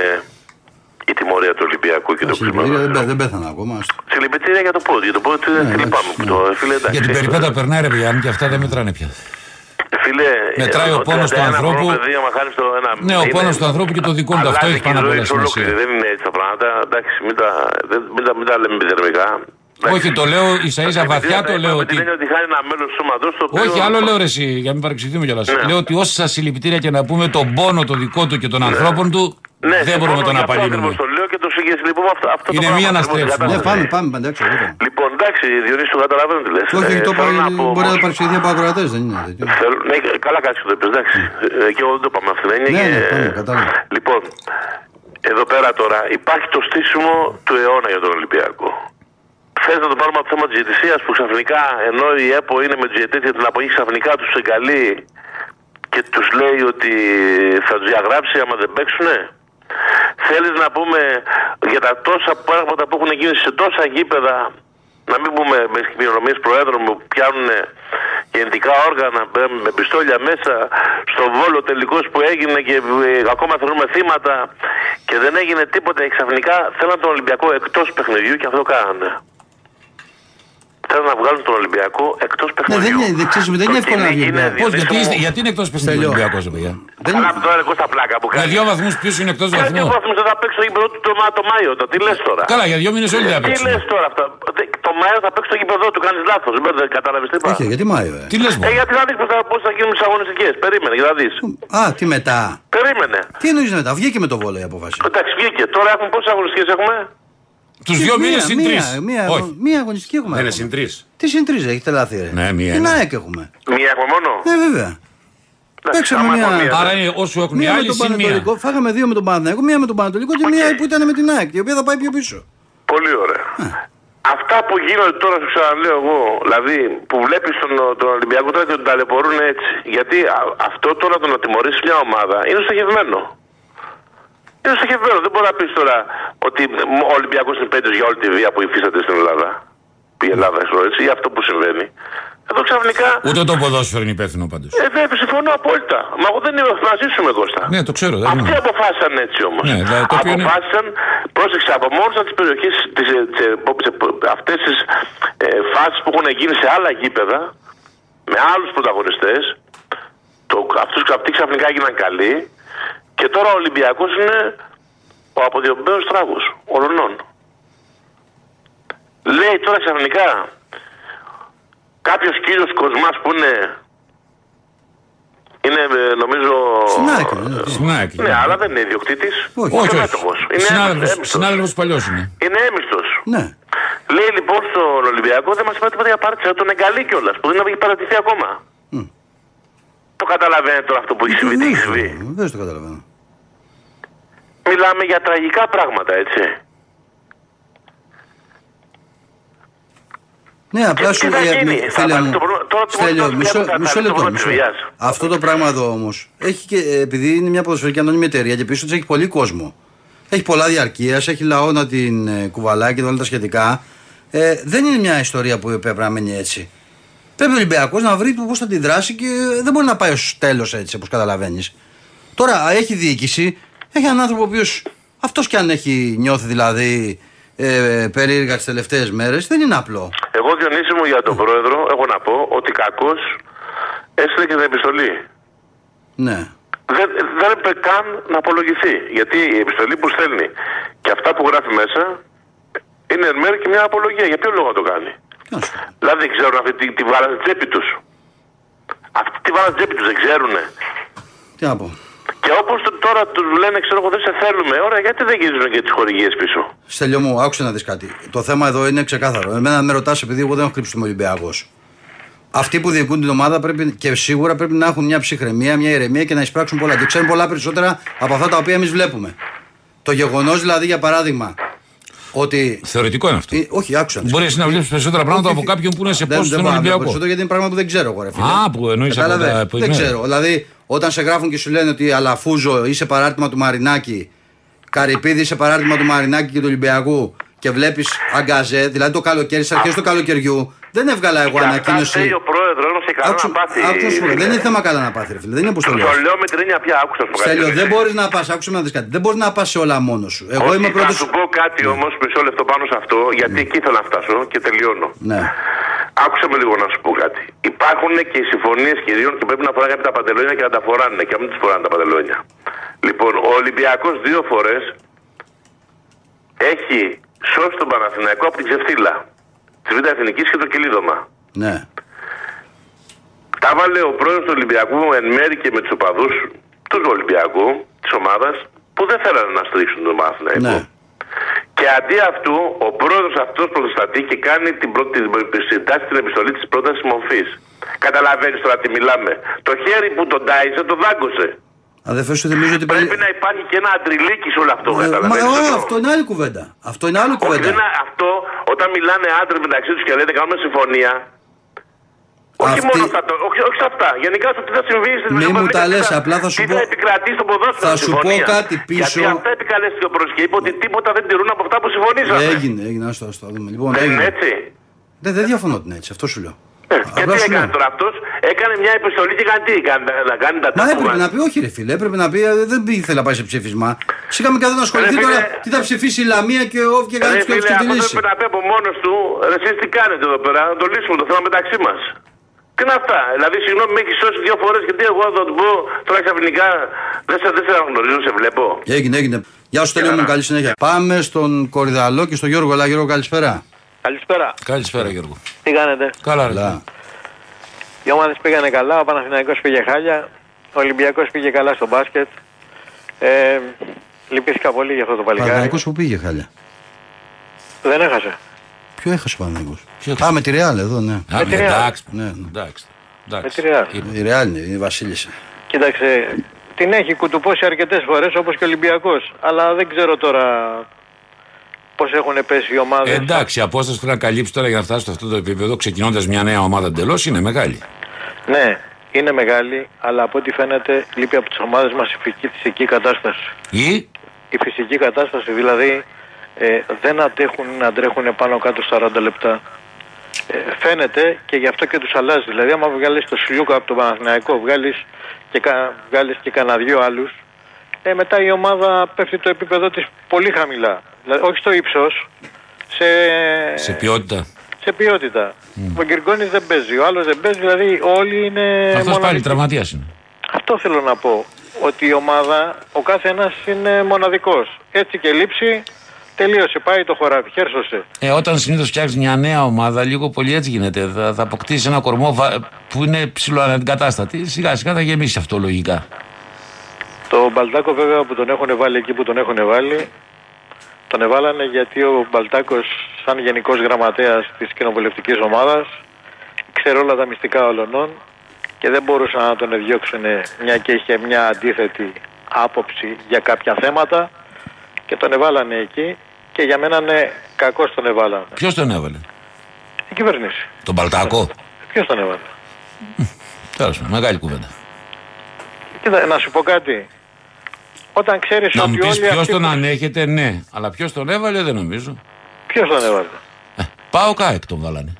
η τιμωρία του Ολυμπιακού και του Συλληπιτήρια δεν, κλίματος. πέ- δεν πέθανα ακόμα. άστο. Συλληπιτήρια για το πόδι, για το πόδι τι εντάξει, λυπάμαι που το φίλε εντάξει. Για την περιπέτα περνάει ρε παιδιά, και αυτά δεν μετράνε πια. Φίλε, Μετράει ε, ο πόνος του 31 ανθρώπου. χρόνο παιδί, άμα χάνεις το ένα- Ναι, ο είναι- πόνος του ανθρώπου και το δικό του. Αυτό αλλάζει έχει και πάνω η απ' ζωή όλα σου ολόκληρη. σημασία. Δεν είναι έτσι τα πράγματα. Εντάξει, μην τα, δεν, μην τα, μην τα λέμε επιδερμικά. Όχι, το λέω ίσα ίσα βαθιά το λέω ότι. ότι. Είναι ότι χάνει ένα μέλος του σώματο το οποίο. Όχι, άλλο λέω ρε εσύ, για να μην παρεξηγηθούμε κιόλας. Ναι. Λέω ότι όσα συλληπιτήρια και να πούμε τον πόνο το δικό του και των ανθρώπων του, Ναι, δεν μπορούμε να τον συμφωνώ, γι' αυτό απαλύνουμε. ακριβώς Το λέω και το συγγενεί λοιπόν αυτό, αυτό Είναι το πράγμα μία να ακριβώς στρέψουμε. Ναι, κατάλαβα. πάμε, πάμε, πάμε, εντάξει. εγώ το. Λοιπόν, εντάξει, Διονύση, το καταλαβαίνω τι λες. Όχι, όχι, το είπα, μπορεί να παρεξηγηθεί από ακροατές, δεν είναι τέτοιο. Θέλω, ναι, καλά κάτσε το είπες, εντάξει. Ε, και εγώ δεν το είπαμε αυτή δεν είναι. Ναι, και... ναι, πάμε, κατάλαβα. Λοιπόν, εδώ πέρα τώρα υπάρχει το στήσιμο του αιώνα για τον Ολυμπιακό. Θες να το πάρουμε από το θέμα της διαιτησίας που ξαφνικά ενώ η ΕΠΟ είναι με του διαιτητέ για την απογή, ξαφνικά τους εγκαλεί και τους λέει ότι θα τους διαγράψει άμα δεν παίξουνε. Θέλεις να πούμε για τα τόσα πράγματα που έχουν γίνει σε τόσα γήπεδα, να μην πούμε με κοινωνίε προέδρων που πιάνουν γεννητικά όργανα με- με πιστόλια μέσα, στο βόλο τελικώ που έγινε και ε, ακόμα θεωρούμε θύματα και δεν έγινε τίποτα. Και Ξαφνικά θέλαν τον Ολυμπιακό εκτός παιχνιδιού και αυτό κάνανε. Θέλουν να βγάλουν τον Ολυμπιακό εκτός Ναι, παιχνιδιού. δεν είναι, δεν ξέρεις, δεν είναι Το εύκολο να τι βγει. έγινε, ναι. Πώς, Διονύση γιατί, μου, είστε- γιατί είναι εκτός παιχνιδιού Στέλιο. Ολυμπιακός, παιδιά; Δεν Καλά είναι- τώρα εγώ στα πλάκα που Με κάνεις. δύο βαθμούς ποιο είναι εκτός Κάτι βαθμού. βαθμούς θα παίξει το γήπεδο του το, Μα- το Μάιο. Το, τι λες τώρα. Καλά, για δύο μήνες όλοι θα Τι παίξουν. λε τώρα αυτά. Δε- Το Μάιο θα παίξει το γήπεδο του, κάνεις λάθος. Δεν κατάλαβες τι είπα; Όχι, γιατί Μάιο, ε. Τι λες, Ε, γιατί θα δεις πώ θα, πώς θα γίνουν τις αγωνιστικές. Περίμενε, για να δεις. Α, τι μετά; Περίμενε. Τι εννοείς μετά, βγήκε με το βόλο η απόφαση. Εντάξει, βγήκε. Τώρα έχουμε πόσες αγωνιστικές έχουμε; Τους δύο μήνες συν τρεις. Μία, μία, Όχι. μία αγωνιστική έχουμε. Δεν είναι ακόμα. συν τρεις. Τι συν τρεις, έχετε λάθη, ρε. Ναι, μία Την είναι. ΑΕΚ έχουμε. Μία έχουμε μόνο; Ναι, βέβαια. Εντάξει, παίξαμε άμα μία- έχουμε μία, Άρα είναι όσο έχουν οι Μία με άλλοι τον συν μία. Πανατολικό. Φάγαμε δύο με τον Παναθηναϊκό, μία με τον Πανατολικό και μία που ήταν με την ΑΕΚ, η οποία θα πάει πιο πίσω. Πολύ ωραία. Αυτά που γίνονται τώρα, σου ξαναλέω εγώ, δηλαδή που βλέπεις τον, τον Ολυμπιακό τώρα και τον ταλαιπωρούν έτσι. Γιατί α- αυτό τώρα το να τιμωρήσεις μια ομάδα είναι στοχευμένο. Είναι στοχευμένο. Δεν μπορεί να πεις τώρα ότι ο Ολυμπιακός είναι υπέτειο για όλη τη βία που υφίσταται στην Ελλάδα. Η Ελλάδα, έτσι, ή αυτό που συμβαίνει. Εδώ ξαφνικά. Ούτε το ποδόσφαιρο είναι υπεύθυνο πάντως. Ε, βέβαια, συμφωνώ απόλυτα. Μα εγώ δεν είμαι μαζί σου με Κώστα. Ναι, το ξέρω. Δεν Αυτοί είναι. αποφάσισαν έτσι όμως. Ναι, δηλαδή το οποίο είναι- αποφάσισαν, πρόσεξε, από μόνος τι περιοχέ, αυτές τις ε, φάσεις που έχουν γίνει σε άλλα γήπεδα, με άλλους πρωταγωνιστές, αυτοί ξαφνικά έγιναν καλοί και τώρα ο Ολυμπιακός είναι ο αποδιομπαίο τράγος ολονών. Λέει τώρα ξαφνικά κάποιος κύριος Κοσμάς που είναι. Είναι ε, νομίζω. Στην ΑΕΚ, ναι. Στην ΑΕΚ. Ναι, αλλά δεν είναι ιδιοκτήτης. Όχι. Όχι, όχι. μέτοχος. Είναι Συνάδελφος- έμιστος. Συνάδελφος παλιός είναι. Είναι έμιστος. Ναι. Λέει λοιπόν στον Ολυμπιακό δεν μας είπατε τίποτα για πάρτισα. Τον εγκαλεί κιόλας που δεν έχει παρατηθεί ακόμα. Το καταλαβαίνετε τώρα αυτό που έχει συμβεί. Τι έχει συμβεί. Δεν το καταλαβαίνω. Μιλάμε για τραγικά πράγματα, έτσι. Ναι, απλά τι σου θα ε, γίνει, ε, θα φίλε βάλει μου. το πρόβλημα- τώρα το Στέλιο, πρόβλημα μισό, που θα μισό βάλει το λεπτό. πρόβλημα μισό. της βίας. Αυτό το πράγμα εδώ όμως έχει και επειδή είναι μια ποδοσφαιρική ανώνυμη εταιρεία και πίσω της έχει πολύ κόσμο. Έχει πολλά διαρκείας, έχει λαό να την ε, κουβαλάει και όλα τα σχετικά. Ε, δεν είναι μια ιστορία που πρέπει να μένει έτσι. Πρέπει ο Ολυμπιακός να βρει πώς θα αντιδράσει και δεν μπορεί να πάει ως τέλος έτσι, όπως καταλαβαίνεις. Τώρα έχει διοίκηση, έχει έναν άνθρωπο ο οποίος αυτός κι αν έχει νιώθει δηλαδή ε, περίεργα τις τελευταίες μέρες, δεν είναι απλό. Εγώ Διονύση μου για τον πρόεδρο έχω να πω ότι κακώ έστειλε και την επιστολή. Ναι. Δεν, δεν έπρεπε καν να απολογηθεί. Γιατί η επιστολή που στέλνει και αυτά που γράφει μέσα είναι εν μέρει και μια απολογία. Για ποιο λόγο να το κάνει; Τι να σου πω. Δηλαδή δεν ξέρουν αυτή τη, τη βάλανε στην τσέπη τους. Αυτή τη βάλανε στην τσέπη τους, δεν ξέρουν. Τι να πω. Και όπως τώρα τους λένε, ξέρω εγώ, δεν σε θέλουμε, ωραία, γιατί δεν γυρίζουν και τις χορηγίες πίσω; Στέλιο μου, άκουσε να δεις κάτι. Το θέμα εδώ είναι ξεκάθαρο. Εμένα με ρωτάς, επειδή εγώ δεν έχω κρύψει με Ολυμπιακός. Αυτοί που διοικούν την ομάδα πρέπει και σίγουρα πρέπει να έχουν μια ψυχραιμία, μια ηρεμία και να εισπράξουν πολλά. Και ξέρουν πολλά περισσότερα από αυτά τα οποία εμείς βλέπουμε. Το γεγονός δηλαδή, για παράδειγμα, Ότι. Θεωρητικό είναι αυτό. Ε, όχι, άκουσα. Μπορείς να βλέπεις περισσότερα πράγματα Όχι, από όχι. κάποιον που είναι σε Δεν- πόσο δεν στον μπορώ να βλέπω Ολυμπιακό. Περισσότερο γιατί είναι πράγματα που δεν ξέρω εγώ, ρε φίλε. Α, που εννοείς από Κατάλαβες; τα- που Δεν ναι. ξέρω. Δηλαδή, όταν σε γράφουν και σου λένε ότι Αλαφούζο είσαι παράρτημα του Μαρινάκη, Καρυπίδη είσαι παράρτημα του Μαρινάκη και του Ολυμπιακού και βλέπεις αγκαζέ, δηλαδή το καλοκαίρι, στις αρχές του καλοκαιριού, δεν έβγαλα εγώ Και αυτά ανακοίνωση. θέλει ο πρόεδρος να σε καλά Άκουσα- να πάθει. άκουσα σου πω, Δεν είναι θέμα καλά να πάθει, ρε φίλε. Δεν είναι όπως το λέω. Το λέω με την έννοια πια, άκουσα σου Στέλιο, δεν μπορείς να πας, άκουσα με να δεις κάτι. Δεν μπορείς να πας σε όλα μόνος σου. Εγώ Όχι, είμαι Θα πρώτο. σου πω κάτι όμως, μισό λεπτό πάνω σε αυτό, γιατί εκεί θέλω να φτάσω και τελειώνω. Ναι. Άκουσα με λίγο να σου πω κάτι. Υπάρχουν και οι συμφωνίες κυρίων και πρέπει να φοράνε κάποια τα παντελόνια και να τα φοράνε και να μην τους φοράνε τα παντελόνια. Λοιπόν, ο Ολυμπιακός δύο φορές έχει σώσει τον Παναθηναϊκό από την ξεφτύλα τη Β' Εθνικής και το κυλίδωμα. Ναι. Τα βάλε ο πρόεδρος του Ολυμπιακού εν μέρη και με τους οπαδούς του Ολυμπιακού, της ομάδας, που δεν θέλανε να στρίξουν τον Παναθηναϊκό. Ναι. Και αντί αυτού, ο πρόεδρος αυτός πρωτοστατεί και κάνει την, πρώτη, την, συντάσσει την επιστολή της πρότασης μορφής. Καταλαβαίνεις τώρα τι μιλάμε. Το χέρι που τον τάισε τον δάγκωσε. Αδερφέ σου θυμίζω ότι Πρέπει να υπάρχει και ένα αντριλίκι σε όλο αυτό. Ε, Μα καταλαβαίνεις ε, τι εννοώ. αυτό είναι άλλη κουβέντα. Αυτό είναι άλλη Όχι, κουβέντα. δεν είναι αυτό όταν μιλάνε άντρες μεταξύ τους και λένε κάνουμε συμφωνία. Όχι Αυτή- μόνο αυτά, το- όχι, όχι σε αυτά. Γενικά στο τι θα συμβεί στην Μη μου τα λες, τι θα- απλά θα σου τι πω- θα επικρατεί στο ποδόσφαιρο. θα η σου πω συμφωνία. κάτι πίσω. Γιατί αυτά επικαλέστηκε ο πρόεδρο και είπε ότι τίποτα δεν τηρούν από αυτά που συμφωνήσαμε. Έγινε, έγινε, άστο, άστο, δούμε. Λοιπόν, Δεν είναι έγινε. έτσι. Δεν, δεν διαφωνώ ότι είναι έτσι, αυτό σου λέω. Ε, Απλά Και τι σου έκανε λέω. τώρα αυτός, έκανε μια επιστολή και έκανε τι, έκανε, να κάνει τα Μα τάπου έπρεπε μας. να πει, όχι ρε φίλε, έπρεπε να πει, ε, δεν ήθελε να πάει σε ψήφισμα. Σιγά με καθόλου να ασχοληθεί Ρε τώρα, φίλε. τι θα ψηφίσει η Λαμία και ο και Ρε κάτι και φίλε, αυτό ξεφτυλίσει. πρέπει να πει από μόνος του, ρε εσείς τι κάνετε εδώ πέρα, να το λύσουμε το θέμα μεταξύ μας. Τι είναι αυτά, δηλαδή συγγνώμη με έχεις σώσει δύο φορές και τι εγώ θα του πω τώρα ξαφνικά δεν σε, δεν σε αναγνωρίζω, σε βλέπω. Έγινε, έγινε. Γεια σου, Τέλειο μου, καλή συνέχεια. Πάμε στον Κορυδαλό και στον Γιώργο. Ελά, Γιώργο, καλησπέρα. Καλησπέρα. Καλησπέρα Γιώργο. Τι κάνετε; Καλά, ρε. Ελά. Οι ομάδες πήγανε καλά, ο Παναθηναϊκός πήγε χάλια, ο Ολυμπιακός πήγε καλά στο μπάσκετ. Ε, λυπήθηκα πολύ για αυτό το παλικάρι. Παναγιακός που πήγε χάλια; Δεν έχασε. Ποιο έχασε ο Παναγιακός. Ποιος Α, με τη Ρεάλ εδώ, ναι. Α, Με τη Real. εντάξει. Ναι, ναι. Εντάξει. Με εντάξει. τη Real. Είπε. Η Ρεάλ είναι, η Βασίλισσα. Κοίταξε, την έχει κουτουπώσει αρκετές φορές όπως και ο Ολυμπιακός. Αλλά δεν ξέρω τώρα πώς έχουν πέσει οι ομάδες. Ε, εντάξει, η απόσταση που πρέπει να καλύψει τώρα για να φτάσει σε αυτό το επίπεδο, ξεκινώντας μια νέα ομάδα εντελώς, είναι μεγάλη. Ναι, είναι μεγάλη, αλλά από ό,τι φαίνεται λείπει από τις ομάδες μας η φυσική, φυσική κατάσταση. Ή η φυσική κατάσταση δηλαδή ε, δεν αντέχουν να τρέχουν πάνω κάτω 40 λεπτά. Ε, φαίνεται και γι' αυτό και τους αλλάζει. Δηλαδή άμα βγάλεις το Σιλούκα από τον Παναθηναϊκό, βγάλεις και, κα, βγάλεις και κανένα δυο άλλους, ε, μετά η ομάδα πέφτει το επίπεδο της πολύ χαμηλά. Δηλαδή, όχι στο ύψος, σε, σε ποιότητα. σε ποιότητα. Ο Γκυργκόνης δεν παίζει, ο άλλος δεν παίζει, δηλαδή όλοι είναι Αυτός πάλι μοναδικοί. τραυματίας είναι. Αυτό θέλω να πω. Ότι η ομάδα, ο κάθε ένας είναι μοναδικός. Έτσι και λείψει, τελείωσε, πάει το χωράφι, χέρσωσε. Ε, όταν συνήθως φτιάχνει μια νέα ομάδα, λίγο πολύ έτσι γίνεται. Θα, θα αποκτήσεις ένα κορμό βα- που είναι ψηλοαναντικατάστατη. Σιγά σιγά θα γεμίσει αυτό λογικά. Το Μπαλτάκο βέβαια που τον έχουν βάλει εκεί που τον έχουν βάλει, τον εβάλανε γιατί ο Μπαλτάκος σαν γενικός γραμματέας της κοινοβουλευτικής ομάδας ξέρει όλα τα μυστικά όλων και δεν μπορούσαν να τον διώξουν μια και είχε μια αντίθετη άποψη για κάποια θέματα και τον εβάλανε εκεί και για μένα είναι κακός τον εβάλανε. Ποιος τον έβαλε, Η κυβέρνηση. τον Παλτάκο; Ποιος τον έβαλε; Τέλος πάντων, μεγάλη κουβέντα. Κοίτα, να σου πω κάτι. Όταν ξέρεις Να μου ότι πεις όλοι ποιος αυτοί τον που- ανέχεται, ναι. Αλλά ποιος τον έβαλε, δεν νομίζω. Ποιος τον έβαλε; Ε, πάω κάεκ τον βάλανε.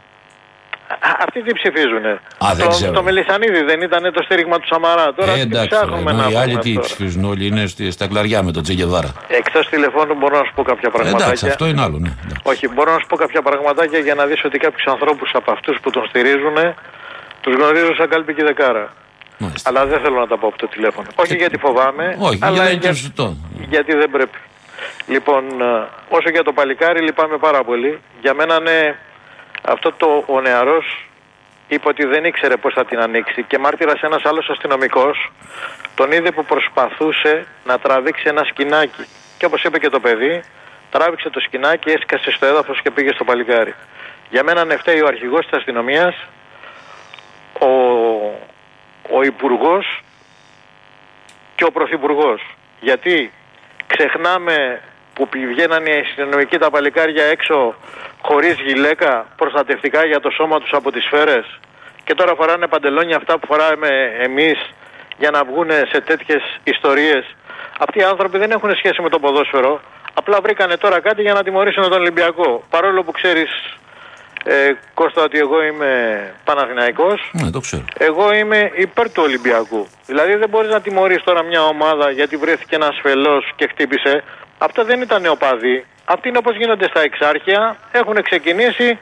Α, Αυτοί τι ψηφίζουνε; Α, δεν το, ξέρω. το Μελισανίδη δεν ήταν το στήριγμα του Σαμαρά. Τώρα Ε, τι εντάξει, ψάχνουμε ενώ να οι άλλοι πούμε τι τώρα. ψηφίζουν όλοι, είναι στη- στα κλαριά με τον Τσέγκεβάρα. Εκτός τηλεφώνου μπορώ να σου πω κάποια πραγματάκια. Εντάξει, αυτό είναι άλλο, ναι. εντάξει. Όχι, μπορώ να σου πω κάποια πραγματάκια για να δεις ότι κάποιους ανθρώπους από αυτούς που τον στηρίζουν τους γνωρίζω σαν κάλπη και δεκάρα. Μάλιστα. Αλλά δεν θέλω να τα πω από το τηλέφωνο. Όχι γιατί φοβάμαι, Όχι, αλλά γιατί δεν είναι για- και σωστό. γιατί δεν πρέπει. Λοιπόν, ε, όσο για το παλικάρι λυπάμαι πάρα πολύ. Για μένα είναι αυτό το ο νεαρός είπε ότι δεν ήξερε πώς θα την ανοίξει και μάρτυρας ένας άλλος αστυνομικός τον είδε που προσπαθούσε να τραβήξει ένα σκηνάκι. Και όπως είπε και το παιδί, τράβηξε το σκηνάκι, έσκασε στο έδαφος και πήγε στο παλικάρι. Για μένα είναι φταίει ο αρχηγός της αστυνομίας, ο, ο υπουργός και ο πρωθυπουργός. Γιατί ξεχνάμε που βγαίνανε οι αστυνομικοί τα παλικάρια έξω χωρίς γυλαίκα προστατευτικά για το σώμα τους από τις σφαίρες και τώρα φοράνε παντελόνια αυτά που φοράμε εμείς για να βγουν σε τέτοιες ιστορίες. Αυτοί οι άνθρωποι δεν έχουν σχέση με το ποδόσφαιρο. Απλά βρήκανε τώρα κάτι για να τιμωρήσουν τον Ολυμπιακό. Παρόλο που ξέρεις ε, Κώστα ότι εγώ είμαι Παναθηναϊκός Ναι, το ξέρω. εγώ είμαι υπέρ του Ολυμπιακού. Δηλαδή δεν μπορείς να τιμωρείς τώρα μια ομάδα γιατί βρέθηκε ένας φελός και χτύπησε. Αυτό δεν ήταν οπαδοί. Αυτοί είναι όπως γίνονται στα εξάρχεια. Έχουν ξεκινήσει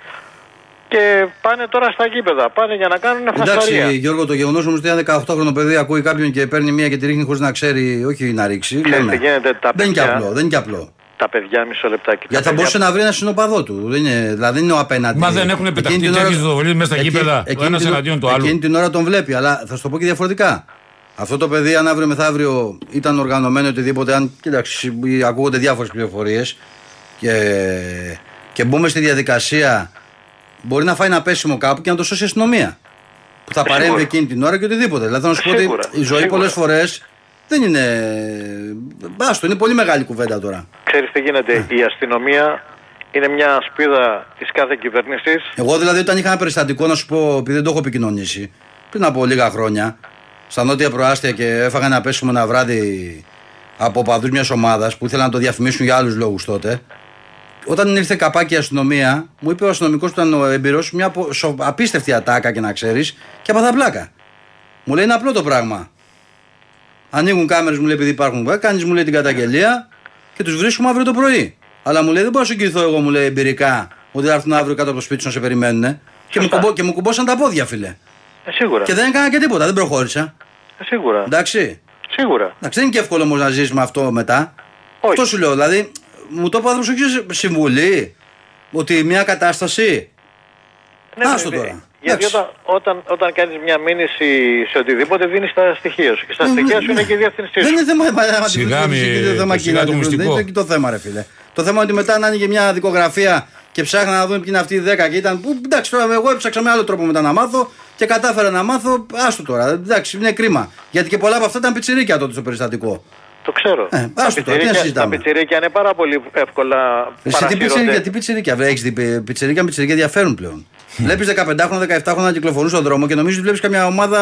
και πάνε τώρα στα γήπεδα. Πάνε για να κάνουν φασαρία. Εντάξει, Γιώργο, το γεγονός όμως ότι ένα 18χρονο παιδί ακούει κάποιον και παίρνει μία και τη ρίχνει χωρίς να ξέρει, όχι να ρίξει. Ξέρεις λέμε. τι γίνεται, τα δεν είναι και παιδιά- απλό. Δεν είναι και απλό. Τα παιδιά μισό λεπτάκι. Γιατί τα θα μπορούσε παιδιά- να βρει ένα συνοπαδό του. Δεν είναι, δηλαδή δεν είναι ο απέναντι. Μα δεν έχουν Εκείνη πεταχτεί την ώρα- τέτοιες δολοφονίες μέσα στα Εκεί- γήπεδα, ο εκείνη ένας την- εναντίον του άλλου. Εκείνη την ώρα τον βλέπει, αλλά θα σου το πω και διαφορετικά. Αυτό το παιδί, αν αύριο μεθαύριο ήταν οργανωμένο οτιδήποτε, αν κοίταξε, ακούγονται διάφορες πληροφορίες και, και μπούμε στη διαδικασία, μπορεί να φάει ένα πέσιμο κάπου και να το σώσει η αστυνομία. Που θα παρέμβει Σίγουρα. εκείνη την ώρα και οτιδήποτε. Δηλαδή, να σου πω ότι Σίγουρα, η ζωή σίγουρα. πολλές φορές δεν είναι. Μπάστο, είναι πολύ μεγάλη κουβέντα τώρα. Ξέρεις τι γίνεται. Ναι. Η αστυνομία είναι μια σπίδα της κάθε κυβέρνησης. Εγώ δηλαδή όταν είχα ένα περιστατικό να σου πω, επειδή δεν το έχω επικοινωνήσει, πριν από λίγα χρόνια, στα νότια προάστια και έφαγα ένα πέσιμο ένα βράδυ από παδού μιας ομάδας που ήθελαν να το διαφημίσουν για άλλους λόγους τότε. Όταν ήρθε καπάκι η αστυνομία, μου είπε ο αστυνομικός που ήταν ο έμπειρος μια απο- σο- απίστευτη ατάκα και να ξέρεις και έπαθα πλάκα. Μου λέει είναι απλό το πράγμα. Ανοίγουν κάμερες, μου λέει επειδή υπάρχουν. Κάνεις μου λέει την καταγγελία και τους βρίσκουμε αύριο το πρωί. Αλλά μου λέει δεν μπορώ να σου εγγυηθώ εγώ, μου λέει εμπειρικά, ότι θα έρθουν αύριο κάτω από το σπίτι σου να σε περιμένουν. Και μου, κουμπώ, και μου κουμπώσαν τα πόδια, φίλε. Ε, σίγουρα. Και δεν έκανα και τίποτα, δεν προχώρησα. Ε, σίγουρα. Εντάξει. Σίγουρα. Εντάξει, δεν είναι και εύκολο όμω να ζήσει με αυτό μετά. Όχι. Αυτό σου λέω. Δηλαδή, μου το είπε ο άνθρωπο όχι σε συμβουλή. Ότι μια κατάσταση. Άστο βέβαια. τώρα. Γιατί Εντάξει. όταν, όταν, όταν κάνεις μια μήνυση σε οτιδήποτε δίνεις τα στοιχεία σου. Και στα στοιχεία σου είναι και η διεύθυνσή Δεν σου. είναι θέμα Σιγά δεν μη- είναι θέμα σιγά το κοινά, μυστικό. Δεν είναι και το θέμα, ρε φίλε. Το θέμα είναι ότι μετά να άνοιγε μια δικογραφία και ψάχνα να δούμε ποιοι είναι αυτοί οι 10 και ήταν. Που, εντάξει, τώρα εγώ έψαξα με άλλο τρόπο μετά να μάθω και κατάφερα να μάθω. Άστο τώρα. Εντάξει, είναι κρίμα. Γιατί και πολλά από αυτά ήταν πιτσιρίκια τότε στο περιστατικό. Το ξέρω. Ε, τα, άστο τώρα, τι να πιτσιρίκια, τα συζητάμε. πιτσιρίκια είναι πάρα πολύ εύκολα Εσύ τι πιτσιρίκια, παρασύρονται. τι πιτσιρίκια, έχεις δει πι- πιτσιρίκια με πιτσιρίκια διαφέρουν πλέον. Βλέπεις 15χρονα, 17χρονα να κυκλοφορούν στον δρόμο και νομίζει ότι βλέπεις καμιά ομάδα.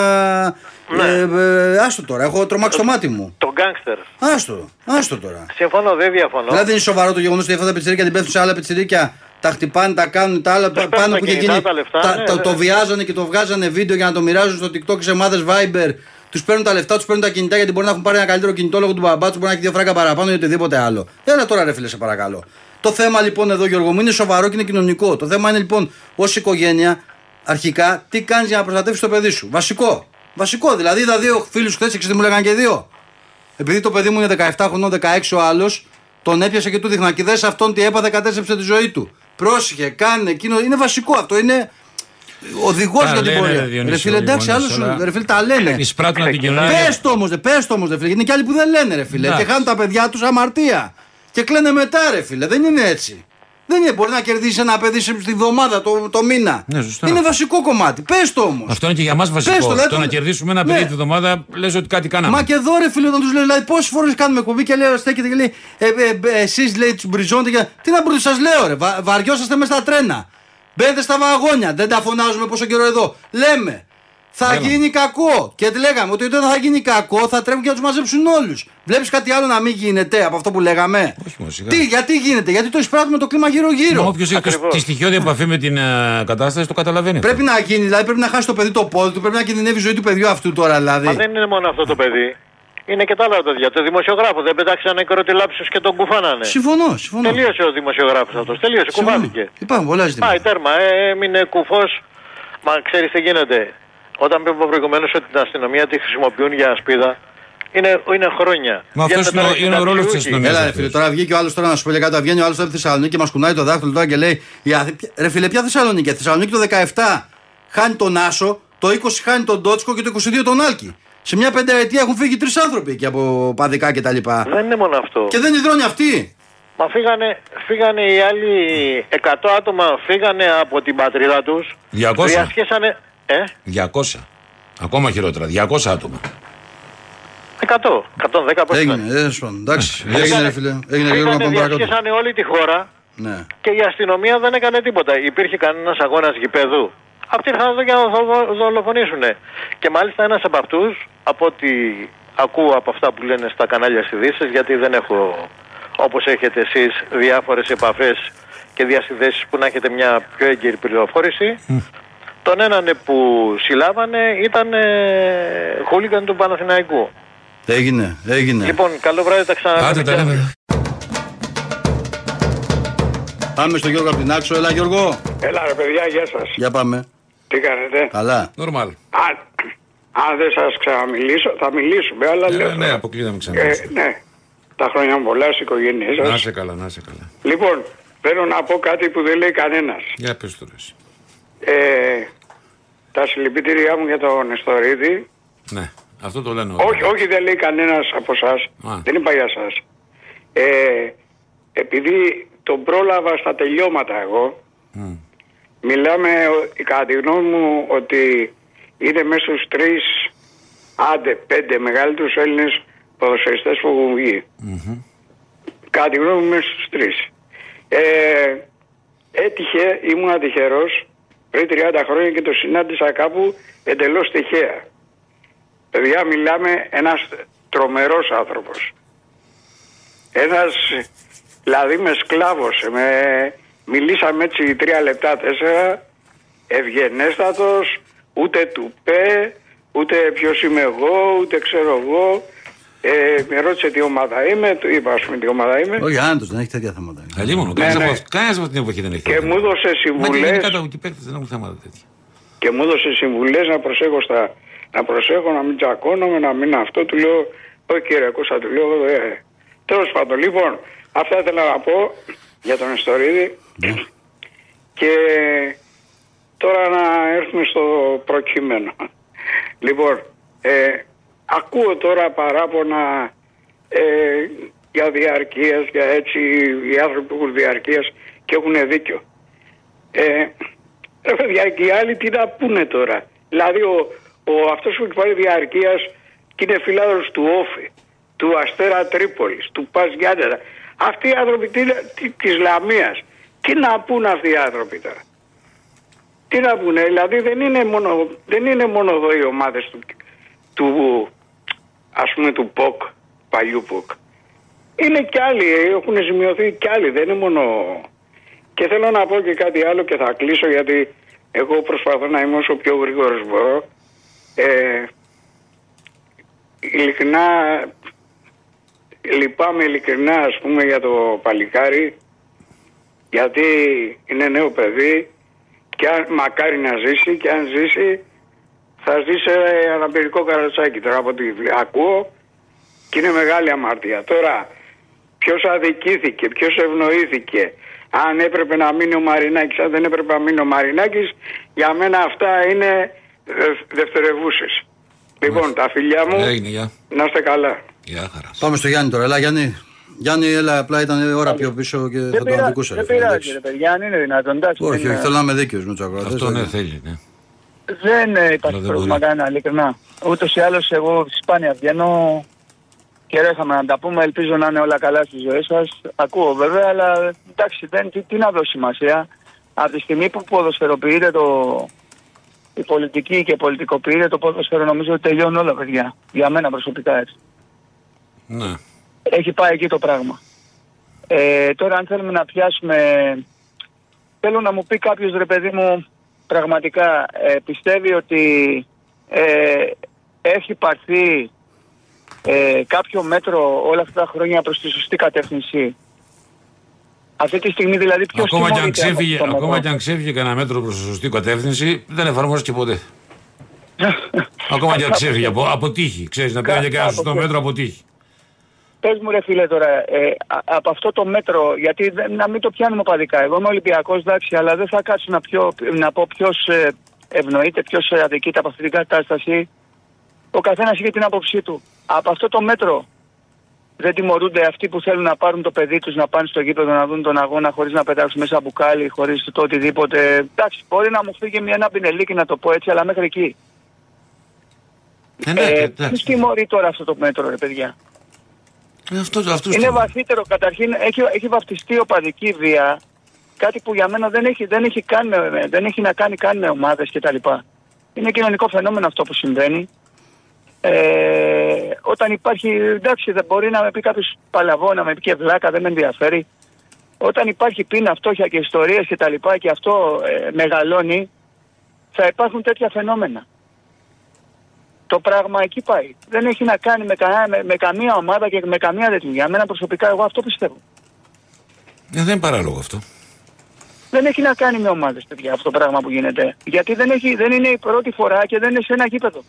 Ναι. Ε, ε, άστο τώρα, έχω τρομάξει το μάτι μου. Το γκάγκστερ. Άστο, άστο τώρα. Συμφωνώ, δεν διαφωνώ. Δηλαδή δεν είναι σοβαρό το γεγονός ότι αυτά τα πιτσιρίκια την πέφτουν σε άλλα πιτσιρίκια, τα χτυπάνε, τα κάνουν, τα άλλα παίρνουν πάνω τα που είχε κινητά, γίνει. τα λεφτά, τα- ναι, το, ναι. το βιάζανε και το βγάζανε βίντεο για να το μοιράζουν στο TikTok σε ομάδες Viber. Τους παίρνουν τα λεφτά, τους παίρνουν τα κινητά γιατί μπορεί να έχουν πάρει ένα καλύτερο κινητό λόγω του μπαμπά τους, μπορεί να έχει δύο φράγκα παραπάνω ή οτιδήποτε άλλο. Έλα τώρα, ρε φίλε, σε παρακαλώ. Το θέμα λοιπόν εδώ, Γιώργο μου, είναι σοβαρό και είναι κοινωνικό. Το θέμα είναι λοιπόν ως οικογένεια, αρχικά, τι κάνεις για να προστατεύσεις το παιδί σου. Βασικό. Βασικό. Δηλαδή, είδα δύο φίλους χθες, ξέρετε τι μου λέγανε και δύο. Επειδή το παιδί μου είναι 17 χρονών, 16 ο άλλος, τον έπιασε και του δείχνα. Και δες αυτόν τι έπαθε, κατέστρεψε τη ζωή του. Πρόσεχε, κάνε εκείνο. Είναι βασικό αυτό. Είναι οδηγός Τα για την λένε, πορεία. ρε, Διονύσιο, Ρε φίλε, εντάξει, γονείς, άλλος αλλά σου. Ρε φίλε, τα λένε. Εισπράττουν από την κοινωνία. Πες το όμως, πες το όμως, ρε φίλε. Γιατί είναι και άλλοι που δεν λένε, ρε φίλε. Εντάξει. Και χάνουν τα παιδιά τους αμαρτία. Και κλαίνε μετά, ρε φίλε. Δεν είναι έτσι. Δεν είναι, μπορεί να κερδίσει ένα παιδί σε- στη βδομάδα, το, το μήνα. Ναι, σωστά. Είναι βασικό κομμάτι. Πες το όμως. Αυτό είναι και για μας Πες βασικό. το, Το, δηλαδή, να το- κερδίσουμε ένα Ναι. παιδί τη βδομάδα, λες ότι κάτι κάναμε. Μα και εδώ ρε φίλε, όταν τους λέω, δηλαδή πόσες φορές κάνουμε κουμπί και λέω, στέκεται και λέει, ε, ε, ε, εσείς λέει τους μπριζόντε και. Τι να μπρου, σας λέω ρε, βα, βαριόσαστε με στα τρένα. Μπαίνετε στα βαγόνια, δεν τα φωνάζουμε πόσο καιρό εδώ. Λέμε, θα Έλα. γίνει κακό. Και τι λέγαμε, ότι όταν θα γίνει κακό θα τρέχουν και να τους μαζέψουν όλους. Βλέπεις κάτι άλλο να μην γίνεται από αυτό που λέγαμε; Όχι μόνο, σιγά. Τι, γιατί γίνεται, γιατί το εισπράττουμε το κλίμα γύρω-γύρω. Όποιος έχει το- Ακριβώς. τη στοιχειώδη επαφή με την ε, κατάσταση το καταλαβαίνει. Πρέπει να γίνει, δηλαδή πρέπει να χάσει το παιδί το πόδι του, πρέπει να κινδυνεύει η ζωή του παιδιού αυτού τώρα δηλαδή. Μα δεν είναι μόνο αυτό το παιδί. Είναι και τα άλλα παιδιά. Το δημοσιογράφο δεν πετάξανε κροτιλάψου και τον κουφάνανε. Συμφωνώ, συμφωνώ. Τελείωσε ο δημοσιογράφος αυτός. Τελείωσε, Συμφωνώ. κουφάθηκε. Υπάρχουν πολλά ζητήματα. Πάει τέρμα, ε, έμεινε κουφός. Μα ξέρεις τι γίνεται. Όταν είπα προηγουμένως ότι την αστυνομία τη χρησιμοποιούν για ασπίδα, είναι, είναι χρόνια. Μα αυτός Βγαίνουν είναι ο- τώρα είναι ο ρόλος της συνταξιούχοι. αστυνομίας. Έλα, ρε αυτός. φίλε, τώρα βγήκε ο άλλος τώρα να σου πω για κάτω. Βγαίνει ο άλλος από τη Θεσσαλονίκη και μας κουνάει το δάχτυλο τώρα και λέει: η Αθη- ποια- Ρε φίλε, ποια Θεσσαλονίκη. Η Θεσσαλονίκη το 17 χάνει τον Άσο, το 20 χάνει τον Ντότσκο και το 22 τον Άλκη. Σε μια πενταετία έχουν φύγει τρεις άνθρωποι εκεί από παδικά κτλ. Και, Δεν είναι μόνο αυτό. και δεν υδρώνει αυτοί. Μα φύγανε, φύγανε οι άλλοι 100 άτομα φύγανε από την πατρίδα τους 200. Διασχέσανε... Ε, 200. Ακόμα χειρότερα. 200 άτομα. 100, 110 πόσο ήταν. Έγινε, ε, σπον, εντάξει. Έγινε, ρε φίλε. Έγινε, Γιώργο, να Πήγανε, πάμε παρακάτω. διασχίσανε όλη τη χώρα Ναι. και η αστυνομία δεν έκανε τίποτα. Υπήρχε κανένας αγώνας γηπέδου. Αυτοί ήρθαν εδώ για να δολο- δολοφονήσουν. Και μάλιστα ένας από αυτούς, από ό,τι ακούω από αυτά που λένε στα κανάλια στις ειδήσεις, γιατί δεν έχω όπως έχετε εσείς διάφορες επαφές και διασυνδέσεις που να έχετε μια πιο έγκαιρη πληροφόρηση. Τον έναν που συλλάβανε ήταν ε, χούλιγκαν του Παναθηναϊκού. Έγινε, έγινε. Λοιπόν, καλό βράδυ, τα ξαναδούμε. Άντε τα λέμε. Πάμε στο Γιώργο από την Άξο. Έλα, Γιώργο. Έλα ρε παιδιά, γεια σας. Για πάμε. Τι κάνετε; Καλά. Νορμάλ. Αν, αν δεν σας ξαναμιλήσω, θα μιλήσουμε, αλλά λέω... Ε, ναι, αποκλείαμε ξανά. Ε, ναι. Τα χρόνια μου πολλά στις οικογένειές Να σας. σε καλά, να σε καλά. Λοιπόν, θέλω να πω κάτι που δεν λέει κανένας. Για πες το ρε εσύ. Ε, τα συλληπιτήριά μου για τον Νεστορίδη. Ναι, αυτό το λένε όλοι. Όχι, όχι δεν λέει κανένας από εσάς. Α. Δεν είπα για σας. Ε, επειδή τον πρόλαβα στα τελειώματα εγώ, Μμ. μιλάμε ο- κατά τη γνώμη μου ότι είναι μέσα στους τρεις, άντε πέντε μεγαλύτερους Έλληνες ποδοσφαιριστές που έχουν βγει. Κατά τη γνώμη μου μέσα στους τρεις. Ε, έτυχε, ήμουν τυχερός πριν 30 χρόνια και το συνάντησα κάπου εντελώς τυχαία. Παιδιά μιλάμε ένας τρομερός άνθρωπος. Ένας, δηλαδή με σκλάβωσε, με, μιλήσαμε έτσι τρία λεπτά, τέσσερα, ευγενέστατος, ούτε του πέ, ούτε ποιος είμαι εγώ, ούτε ξέρω εγώ. Ε, με ρώτησε τι ομάδα είμαι, του είπα ας πούμε τι ομάδα είμαι Όχι, άνετο, δεν έχει τέτοια θέματα. Αλλήμον, Ναι, κανένας ναι. από αυτ- κανένας από αυτή την εποχή δεν έχει. και τέτοια. μου έδωσε Μα και συμβουλές γενικά τα οι παίκτες δεν έχουν θέματα τέτοια. και μου έδωσε συμβουλές να προσέχω στα, να προσέχω να μην τσακώνομαι, να μην αυτό. Του λέω, όχι κύριε Κώστα, του λέω, ε. Τέλος πάντων, λοιπόν, αυτά ήθελα να πω για τον Ιστορίδη. Και τώρα να έρθουμε στο προκείμενο. Λοιπόν, ε, ακούω τώρα παράπονα ε, για διαρκείας, για έτσι, οι άνθρωποι που έχουν διαρκείας και έχουν δίκιο. Ε, ρε παιδιά, και οι άλλοι τι να πούνε τώρα; Δηλαδή, ο, ο, αυτός που έχει πάρει διαρκείας και είναι φιλάδος του Όφη, του Αστέρα Τρίπολης, του Πας Γιάννενα. Αυτοί οι άνθρωποι τι, τι, της Λαμίας. Τι να πούνε αυτοί οι άνθρωποι τώρα; Τι να πούνε, δηλαδή δεν είναι μόνο, δεν είναι μόνο εδώ οι ομάδες του, του ας πούμε του ΠΟΚ, παλιού ΠΟΚ. Είναι κι άλλοι, έχουν σημειωθεί κι άλλοι, δεν είναι μόνο... Και θέλω να πω και κάτι άλλο και θα κλείσω γιατί εγώ προσπαθώ να είμαι όσο πιο γρήγορος μπορώ. Ε, ειλικρινά, λυπάμαι ειλικρινά ας πούμε για το παλικάρι γιατί είναι νέο παιδί και αν, μακάρι να ζήσει και αν ζήσει θα ζήσει σε αναπηρικό καρατσάκι τώρα από ό,τι ακούω και είναι μεγάλη αμαρτία. Τώρα ποιος αδικήθηκε, ποιος ευνοήθηκε, αν έπρεπε να μείνει ο Μαρινάκης, αν δεν έπρεπε να μείνει ο Μαρινάκης, για μένα αυτά είναι δε- δευτερευούσες. Λοιπόν, τα φιλιά μου, Έγινε, γεια. να είστε καλά. Γεια χαράς. Πάμε στο Γιάννη τώρα. Έλα, Γιάννη. Γιάννη, έλα, απλά ήταν ώρα πιο πίσω και θα Δεν το πειράζει, αδικούσα. δεν ρε φίλε, πειράζει εντάξει. ρε παιδιά, αν είναι δυνατόν. Εντάξει, Όχι, δεν, όχι, θέλω να είμαι δίκαιος με τους ακροατές. Αυτό ναι, θέλει, ναι. Δεν ε, Αλλά υπάρχει δεν πρόβλημα μπορεί. κανένα, ειλικρινά. Ούτως ή άλλως, εγώ σπάνια βγαίνω και ρέχαμε να τα πούμε. Ελπίζω να είναι όλα καλά στη ζωή σας. Ακούω βέβαια, αλλά εντάξει, δεν, τι, τι να δώσει σημασία. Από τη στιγμή που ποδοσφαιροποιείται το, η πολιτική και πολιτικοποιείται το ποδοσφαίρο, νομίζω ότι τελειώνουν όλα, παιδιά. Για μένα προσωπικά έτσι. Ναι. Έχει πάει εκεί το πράγμα. Ε, τώρα αν θέλουμε να πιάσουμε... Θέλω να μου πει κάποιος ρε παιδί μου πραγματικά ε, πιστεύει ότι ε, έχει πάρθει ε, κάποιο μέτρο όλα αυτά τα χρόνια προς τη σωστή κατεύθυνση. Αυτή τη στιγμή δηλαδή ποιος Ακόμα και, αν τιμωρείται από ξέφυγε, αυτό το ακόμα μέτρο; και αν ξέφυγε κανένα μέτρο προς τη σωστή κατεύθυνση, δεν εφαρμόστηκε ποτέ. ακόμα και αν ξέφυγε από, από τύχη. Ξέρεις να παίρνει και κανένα σωστό Από- μέτρο από τύχη. Πες μου ρε φίλε τώρα, ε, α- από αυτό το μέτρο, γιατί δεν, να μην το πιάνουμε παδικά. Εγώ είμαι Ολυμπιακός, εντάξει, αλλά δεν θα κάτσω να, πιω, να πω ποιος ε, ευνοείται, ποιος ε, αδικείται από αυτή την κατάσταση. Ο καθένας έχει την άποψή του. Από αυτό το μέτρο δεν τιμωρούνται αυτοί που θέλουν να πάρουν το παιδί τους, να πάνε στο γήπεδο να δουν τον αγώνα χωρίς να πετάξουν μέσα μπουκάλι, χωρίς το οτιδήποτε. Εντάξει, μπορεί να μου φύγει μια ένα πινελίκι να το πω έτσι, αλλά μέχρι εκεί. Ε, ναι, Ε, εντάξει. ποιος τιμωρεί τώρα αυτό το μέτρο, ρε παιδιά; Ε, αυτό, αυτούς Είναι το- βαθύτερο. Καταρχήν έχει, έχει βαφτιστεί οπαδική βία. Κάτι που για μένα δεν έχει, δεν έχει, καν, με- δεν έχει να κάνει καν με ομάδες κτλ. Είναι κοινωνικό φαινόμενο αυτό που συμβαίνει. Ε, όταν υπάρχει, εντάξει δεν μπορεί να με πει κάποιος παλαβό, να με πει και βλάκα, δεν με ενδιαφέρει. Όταν υπάρχει πείνα, φτώχεια και ιστορίες και τα λοιπά και αυτό ε, μεγαλώνει, θα υπάρχουν τέτοια φαινόμενα. Το πράγμα εκεί πάει. Δεν έχει να κάνει με, κανένα- με, με καμία ομάδα και με καμία τέτοια. Για μένα προσωπικά εγώ αυτό πιστεύω. Ε, δεν είναι παράλογο αυτό. Δεν έχει να κάνει με ομάδες παιδιά αυτό το πράγμα που γίνεται. Γιατί δεν, έχει, δεν είναι η πρώτη φορά και δεν είναι σε ένα γήπεδο.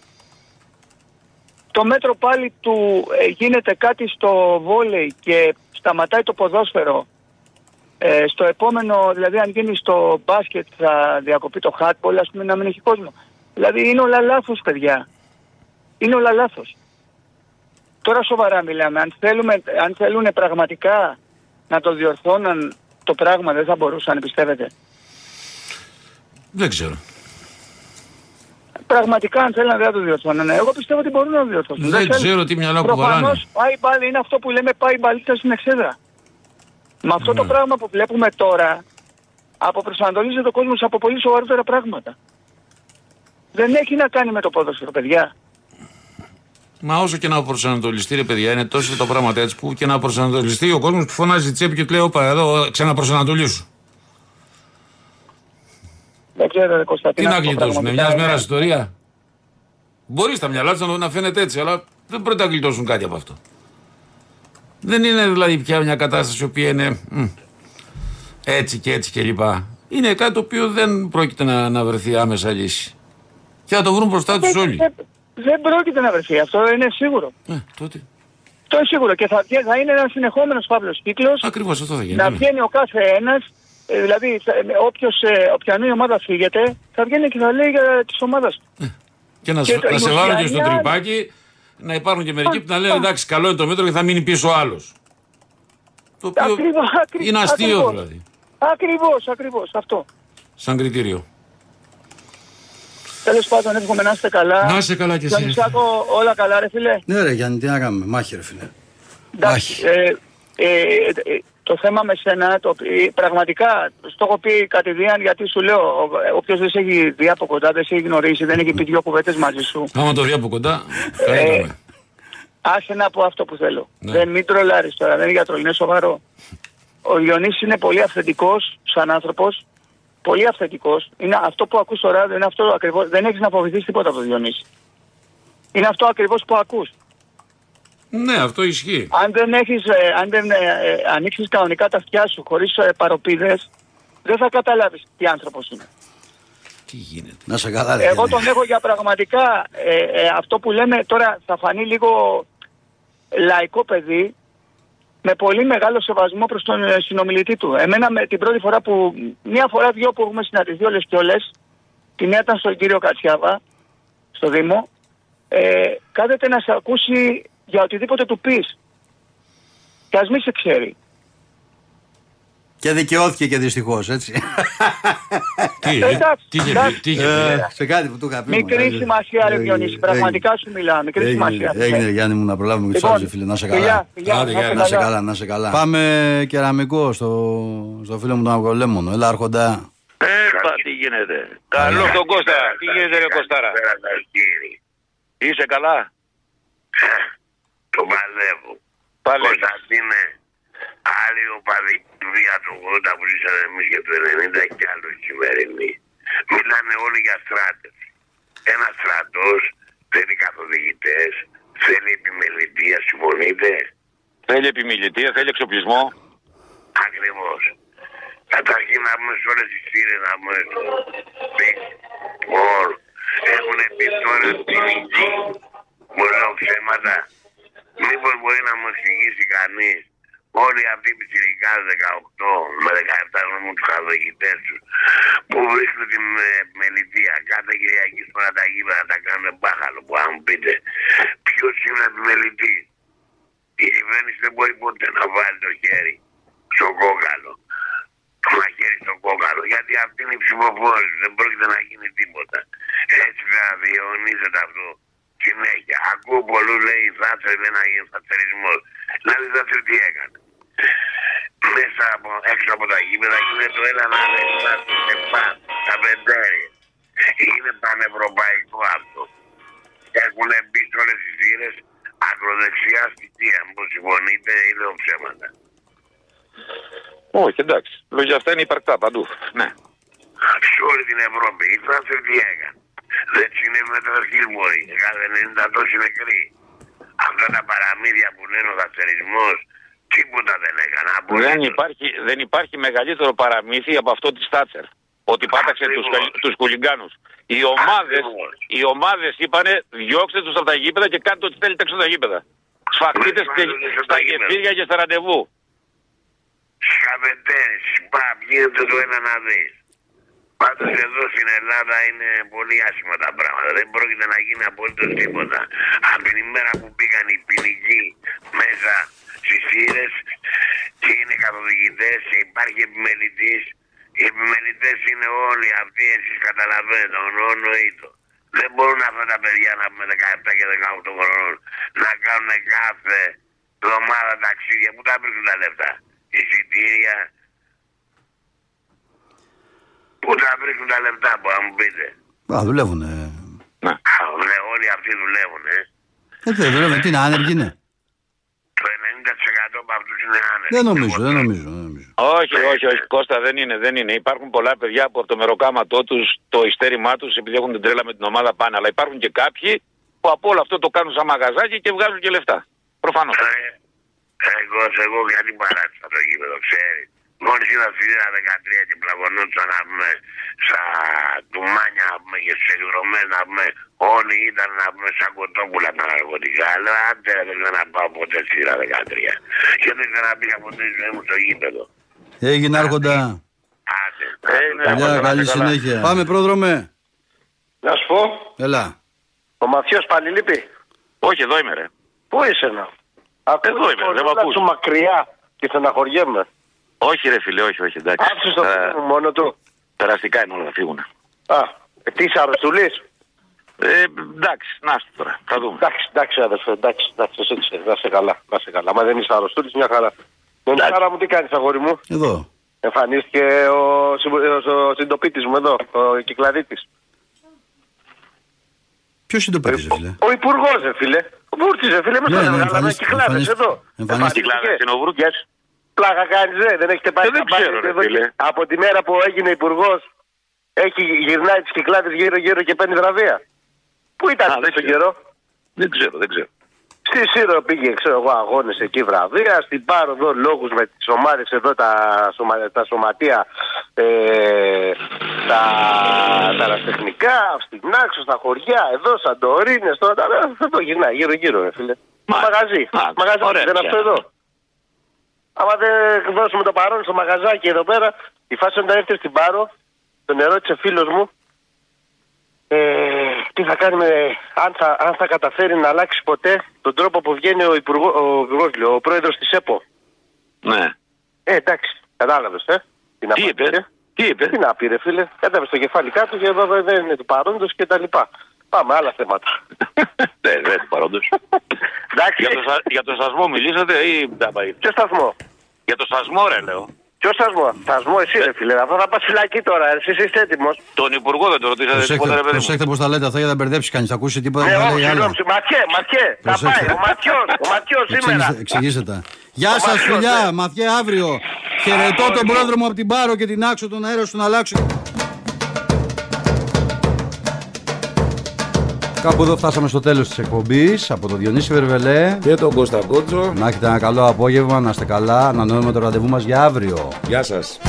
Το μέτρο πάλι του ε, γίνεται κάτι στο βόλεϊ και σταματάει το ποδόσφαιρο. Ε, στο επόμενο, δηλαδή αν γίνει στο μπάσκετ θα διακοπεί το hardball, ας πούμε να μην έχει κόσμο. Δηλαδή είναι όλα λάθος παιδιά. Είναι όλα λάθος. Τώρα σοβαρά μιλάμε. Αν, θέλουμε, αν θέλουν πραγματικά να το διορθώναν το πράγμα δεν θα μπορούσαν, πιστεύετε; Δεν ξέρω. Πραγματικά αν θέλουν δεν θα το διορθώναν. Εγώ πιστεύω ότι μπορούν να το διορθώσουν. Δεν θέλουν. ξέρω τι μυαλά κουβαλάνε. Προφανώς πάει πάλι, είναι αυτό που λέμε πάει μπαλίτσα στην εξέδρα. Με αυτό Ναι. το πράγμα που βλέπουμε τώρα αποπροσανατολίζεται ο κόσμος από πολύ σοβαρότερα πράγματα. Δεν έχει να κάνει με το ποδόσφαιρο, παιδιά. Μα όσο και να προσανατολιστεί, ρε παιδιά, είναι τόσο τα πράγματα έτσι που και να προσανατολιστεί ο κόσμος που φωνάζει τσέπη και του λέει: Όπα, εδώ ξαναπροσανατολίσου. Δεν ξέρω, ρε Κώστα, Τι να πω γλιτώσουν, μιας πραγματικά. μέρας ιστορία. Μπορεί στα μυαλά τους να, να φαίνεται έτσι, αλλά δεν πρέπει να γλιτώσουν κάτι από αυτό. Δεν είναι δηλαδή πια μια κατάσταση η οποία είναι μ, έτσι και έτσι και λοιπά. Είναι κάτι το οποίο δεν πρόκειται να, να βρεθεί άμεσα λύση. Και θα το βρουν μπροστά τους όλοι. Δεν, δεν πρόκειται να βρεθεί. Αυτό είναι σίγουρο. Ε, τότε. Το είναι σίγουρο. Και θα, βγαίνει- θα είναι ένας συνεχόμενος παύλος κύκλος. Ακριβώς αυτό θα γίνει. να ναι. βγαίνει ο κάθε ένας. δηλαδή, θα- ε, όποιος, ε, οποιανού ομάδα φύγεται, θα βγαίνει και θα λέει για τη ομάδα του. Και να, Και σε- το- να η σε βάλουν και στο Ουσιανία- τρυπάκι, να υπάρχουν και μερικοί που να λένε εντάξει, καλό είναι το μέτρο και θα μείνει πίσω ο άλλος. Το οποίο Ακριβώς, ακρι- είναι αστείο ακριβώς. δηλαδή, Ακριβώς, ακριβώς, αυτό. σαν κριτήριο. Τέλος πάντων, εύχομαι να είστε καλά. Να είσαι καλά κι εσύ, ρε Γιονυσάκο, όλα καλά, ρε φίλε. Ναι, ρε Γιάννη, τι να κάνουμε. Μάχη, ρε φίλε. Εντάξει, ε, ε, ε, το θέμα με σένα, το, ε, πραγματικά, στο έχω πει κατηδίαν γιατί σου λέω, όποιος δεν σε έχει δει από κοντά, δεν σε έχει γνωρίσει, δεν έχει πει δυο κουβέντες μαζί σου. Άμα το δει από κοντά, θα Ε, είδαμε. Άσε να πω αυτό που θέλω. Ναι. Δεν μην τρολάρεις τώρα, δεν είναι για τρολ, είναι σοβαρό. Ο Διονύσης είναι πολύ αυθεντικός σαν άνθρωπος, πολύ αυθεντικός. Είναι αυτό που ακούς στο ράδιο, είναι αυτό ακριβώς, δεν έχεις να φοβηθείς τίποτα από τον Διονύση. Είναι αυτό ακριβώς που ακούς. Ναι, αυτό ισχύει. Αν δεν, έχεις, ε, αν δεν ε, ε, ανοίξεις κανονικά τα αυτιά σου χωρίς ε, παροπίδες, δεν θα καταλάβεις τι άνθρωπος είναι. Τι γίνεται. Να σε καλά, ρε Εγώ Γιάννη. τον έχω για πραγματικά ε, ε, αυτό που λέμε τώρα θα φανεί λίγο λαϊκό παιδί με πολύ μεγάλο σεβασμό προς τον ε, συνομιλητή του. Εμένα με την πρώτη φορά που, μία φορά δυο που έχουμε συναντηθεί όλες και όλες, τη μία ήταν στον κύριο Κατσιάβα, στο Δήμο, ε, κάθεται να σε ακούσει για οτιδήποτε του πεις. Και ας μη σε ξέρει. Και δικαιώθηκε και δυστυχώς, έτσι. Τι, Εντάξει, τι είχε πει, εντάξει. τι είχε πει; Ε, σε κάτι που του είχα πει. Μικρή μου, σημασία ρε έγινε, Διονύση, έγινε. πραγματικά σου μιλάω, μικρή Έγινε, σημασία. έγινε, Γιάννη μου, να προλάβουμε και τους Λοιπόν, άλλους, φίλε. Να σε φιλιά, καλά. φιλιά, Άντε, να γεια, είστε Να σε καλά. καλά, να σε καλά. Πάμε κεραμικό στο, στο φίλο μου τον Αυγολέμονο. Έλα, Άρχοντα. Έπα, τι γίνεται. Καλό τον Κώστα. Τι γίνεται ρε Κωστάρα; Είσαι καλά; Το παλεύω. Πάλι. Κωνσταντίνε, άλλοι οπαδικοί βία του 80 που ήσαν εμείς και το 90 και άλλο σημερινή. Μιλάνε όλοι για στράτευση. Ένας στρατός θέλει καθοδηγητές, θέλει επιμελητία, συμφωνείτε; Θέλει επιμιλητία, θέλει εξοπλισμό. Ακριβώς. Καταρχήν να πούμε σε όλες τις σύρες να πούμε στο Big Four. Έχουν πει τώρα την υγεία. Μου λέω ψέματα. Μήπως μπορεί να μου εξηγήσει κανείς όλοι αυτοί οι πιτσιρικάδες 18 με 17 γνώμου τους καθοδηγητές τους που βρίσκουν την ε, μελητεία κάθε Κυριακή σπέρα τα γήπεδα να τα κάνουν μπάχαλο που αν μου πείτε ποιος είναι επιμελητής. Η κυβέρνηση δεν μπορεί ποτέ να βάλει το χέρι στο κόκαλο. Το μαχαίρι στο κόκαλο. Γιατί αυτή είναι η ψηφοφόρηση. Δεν πρόκειται να γίνει τίποτα. Έτσι θα διαιωνίζεται αυτό. Και συνέχεια. Ακούω πολλούς λέει η Θάτσερ δεν θα γίνει θατσερισμός. Να δεις Θάτσερ τι έκανε. Μέσα από, έξω από τα γήπεδα γίνεται το ένα να δει σε παν, τα πεντέρια. Είναι πανευρωπαϊκό αυτό. Έχουν μπει σε όλες τις θύρες ακροδεξιά στοιχεία. Μου συμφωνείτε ή λέω ψέματα. Όχι, εντάξει. Λόγια αυτά είναι υπαρκτά παντού. Ναι. Σε όλη την Ευρώπη. Η Θάτσερ τι έκανε. Δεν συνέβη με το Χίλμορι. Κάθε 90 τόσοι νεκροί. Αυτά τα παραμύθια που λένε ο θατσερισμός, τίποτα δεν έκανα. Δεν Απολύτως. υπάρχει, δεν υπάρχει μεγαλύτερο παραμύθι από αυτό της Τάτσερ. Ότι πάταξε τους, Ακριβώς. τους χουλιγκάνους. Οι ομάδες, Ακριβώς. οι ομάδες είπανε διώξτε τους από τα γήπεδα και κάντε ό,τι θέλετε έξω από τα γήπεδα. Σφαχτείτε Δεν στη- βάλετε στα στα γήπεδα. γεφύρια και στα ραντεβού. Σκαβεντέρι, σπαμ, γίνεται το ένα να δεις. Πάντως εδώ στην Ελλάδα είναι πολύ άσχημα τα πράγματα. Δεν πρόκειται να γίνει απολύτως τίποτα. Από την ημέρα που πήγαν οι ποινικοί μέσα στις θύρες και είναι καθοδηγητές και υπάρχει επιμελητής. Οι επιμελητές είναι όλοι αυτοί, εσείς καταλαβαίνετε, ο νόνο ήτο. Δεν μπορούν αυτά τα παιδιά να πούμε 17 και 18 χρονών να κάνουν κάθε εβδομάδα ταξίδια. Πού τα βρίσκουν τα λεφτά; Εισιτήρια. Πού τα βρίσκουν τα λεφτά, που να μου πείτε; Α, δουλεύουνε. Ναι. Α, ναι, όλοι αυτοί δουλεύουν, ε. Ε, δεν δουλεύουν. Τι είναι, άνεργοι είναι; Το 90% από αυτούς είναι άνεργοι. Δεν νομίζω, δεν νομίζω. Δεν νομίζω. Όχι, όχι, όχι, Κώστα δεν είναι, δεν είναι. Υπάρχουν πολλά παιδιά που από το μεροκάματό τους, το ιστέρημά τους, επειδή έχουν την τρέλα με την ομάδα πάνε. Αλλά υπάρχουν και κάποιοι που από όλο αυτό το κάνουν σαν μαγαζάκι και βγάζουν και λεφτά. Προφανώς. Ε, εγώ, εγώ γιατί παράτησα το γήπεδο, ξέρεις. Μόλις είδα στη 13 και πλαγωνόντουσαν να πούμε στα τουμάνια να πούμε και στις εκδρομές να πούμε όλοι ήταν να πούμε σαν κοτόπουλα τα ναρκωτικά αλλά άντε δεν ήθελα να πάω ποτέ στη 13 και δεν ήθελα να πήγα ποτέ στη ζωή μου στο γήπεδο. Έγινε άρχοντα. Άντε. Ε, ναι, Γεια, να καλή είστε καλά. συνέχεια. Πάμε πρόδρομε. Να σου πω, Έλα. ο Μαθιός πάλι λείπει. Όχι, εδώ είμαι, ρε. Πού είσαι να. Εδώ είμαι, δεν μ' ακούς. σου μακριά και στεναχωριέμαι. Όχι, ρε φίλε, όχι, όχι, εντάξει. Άψεις το Ε, φίλο μου μόνο του. περαστικά είναι όλα, θα φύγουν. Α, ε, τι είσαι αρρωστουλής. Ε, εντάξει, να είστε τώρα. Θα δούμε. Εντάξει, εντάξει αδερφέ, εντάξει, εντάξει, εσύ ξέρεις, να είσαι καλά, να είσαι καλά. Μα δεν είσαι αρρωστούλης, μια χαρά. Με μια χαρά μου τι κάνεις αγόρι μου; Εδώ. Εμφανίστηκε ο, συμπο- ο συντοπίτης μου εδώ, ο κυκλαδίτης. Ποιος είναι το παιδί, φίλε; Ο υπουργός, ρε φίλε. Ο Βούρτης, ρε φίλε, με Ναι, τον ναι, έβγαλαμε εμφανίστηκε, κυκλάδες εμφανίστηκε. εδώ. Εμφανίστηκε. Κυκλάδες είναι ο Βούρτης. Πλάκα κάνεις, ρε, δεν έχετε πάει Ε, δεν να πάτε ξέρω, ρε, εδώ φίλε. και- Από τη μέρα που έγινε υπουργός, έχει γυρνάει τις κυκλάδες γύρω-γύρω και παίρνει βραβεία. Πού ήταν Α, αυτό δεν τον ξέρω. καιρό; Δεν ξέρω, δεν ξέρω. Στη Σύρο πήγε, ξέρω εγώ, αγώνες εκεί βραβεία. Στην Πάρο εδώ λόγους με τις ομάδες εδώ τα, σωμα, τα σωματεία, ε, τα, τα αεραστεχνικά, στην Άξο, στα χωριά, εδώ, Σαντορίνες, τώρα. τα- Εδώ γυρνάει, γύρω-γύρω, ρε φίλε. Μάλιστα. Μαγαζί. Α, Μαγαζί, ωραία, δεν είναι πια. αυτό εδώ. Άμα δεν δώσουμε το παρόν στο μαγαζάκι εδώ πέρα, η φάση όταν έρθει στην Πάρο, τον ερώτησε φίλος μου, ε, τι θα κάνει με, αν θα, αν θα καταφέρει να αλλάξει ποτέ τον τρόπο που βγαίνει ο, υπουργό, ο, υπουργός, λέω, ο πρόεδρος της ΕΠΟ. Ναι. Ε, εντάξει, κατάλαβες, ε. Τι, να Τι πεις, είπε, ε. τι είπε; Τι να πει, ρε φίλε. Κατέβε στο κεφάλι κάτω και εδώ δεν είναι του παρόντος και τα λοιπά. Πάμε, άλλα θέματα. Ναι, δεν παρόντος. εντάξει, για, το, σα- για το σασμό μιλήσατε ή τα πάει; ποιο σταθμό. Για το σασμό, ρε, λέω. Ποιος σταθμό. Σταθμό, εσύ, ρε φίλε. Αυτό θα πας φυλακή τώρα. Εσύ είστε έτοιμος. Τον υπουργό δεν το ρωτήσατε τίποτα, ρε Προσέχτε, παιδί μου. προσέχτε πώς τα λέτε αυτά για να μπερδέψει κανείς. Θα ακούσει τίποτα Ναι, και θα όχι, λέει άλλα. συγγνώμη. Ματιέ, ματιέ. Θα Προσέξτε. πάει. Ο Ματιός, ο Ματιός σήμερα. Εξηγήστε, εξηγήστε τα. Γεια σας, Μαθιός, φιλιά. ναι. Μαθιέ αύριο. Χαιρετώ τον πρόεδρο μου από την Πάρο και την Άξο, τον αέρα στον αλλάξω. Κάπου εδώ φτάσαμε στο τέλος της εκπομπής από τον Διονύση Βερβελέ. Και τον Κώστα Κότσο. Να έχετε ένα καλό απόγευμα, να είστε καλά. Ανανεώνουμε το ραντεβού μας για αύριο. Γεια σας.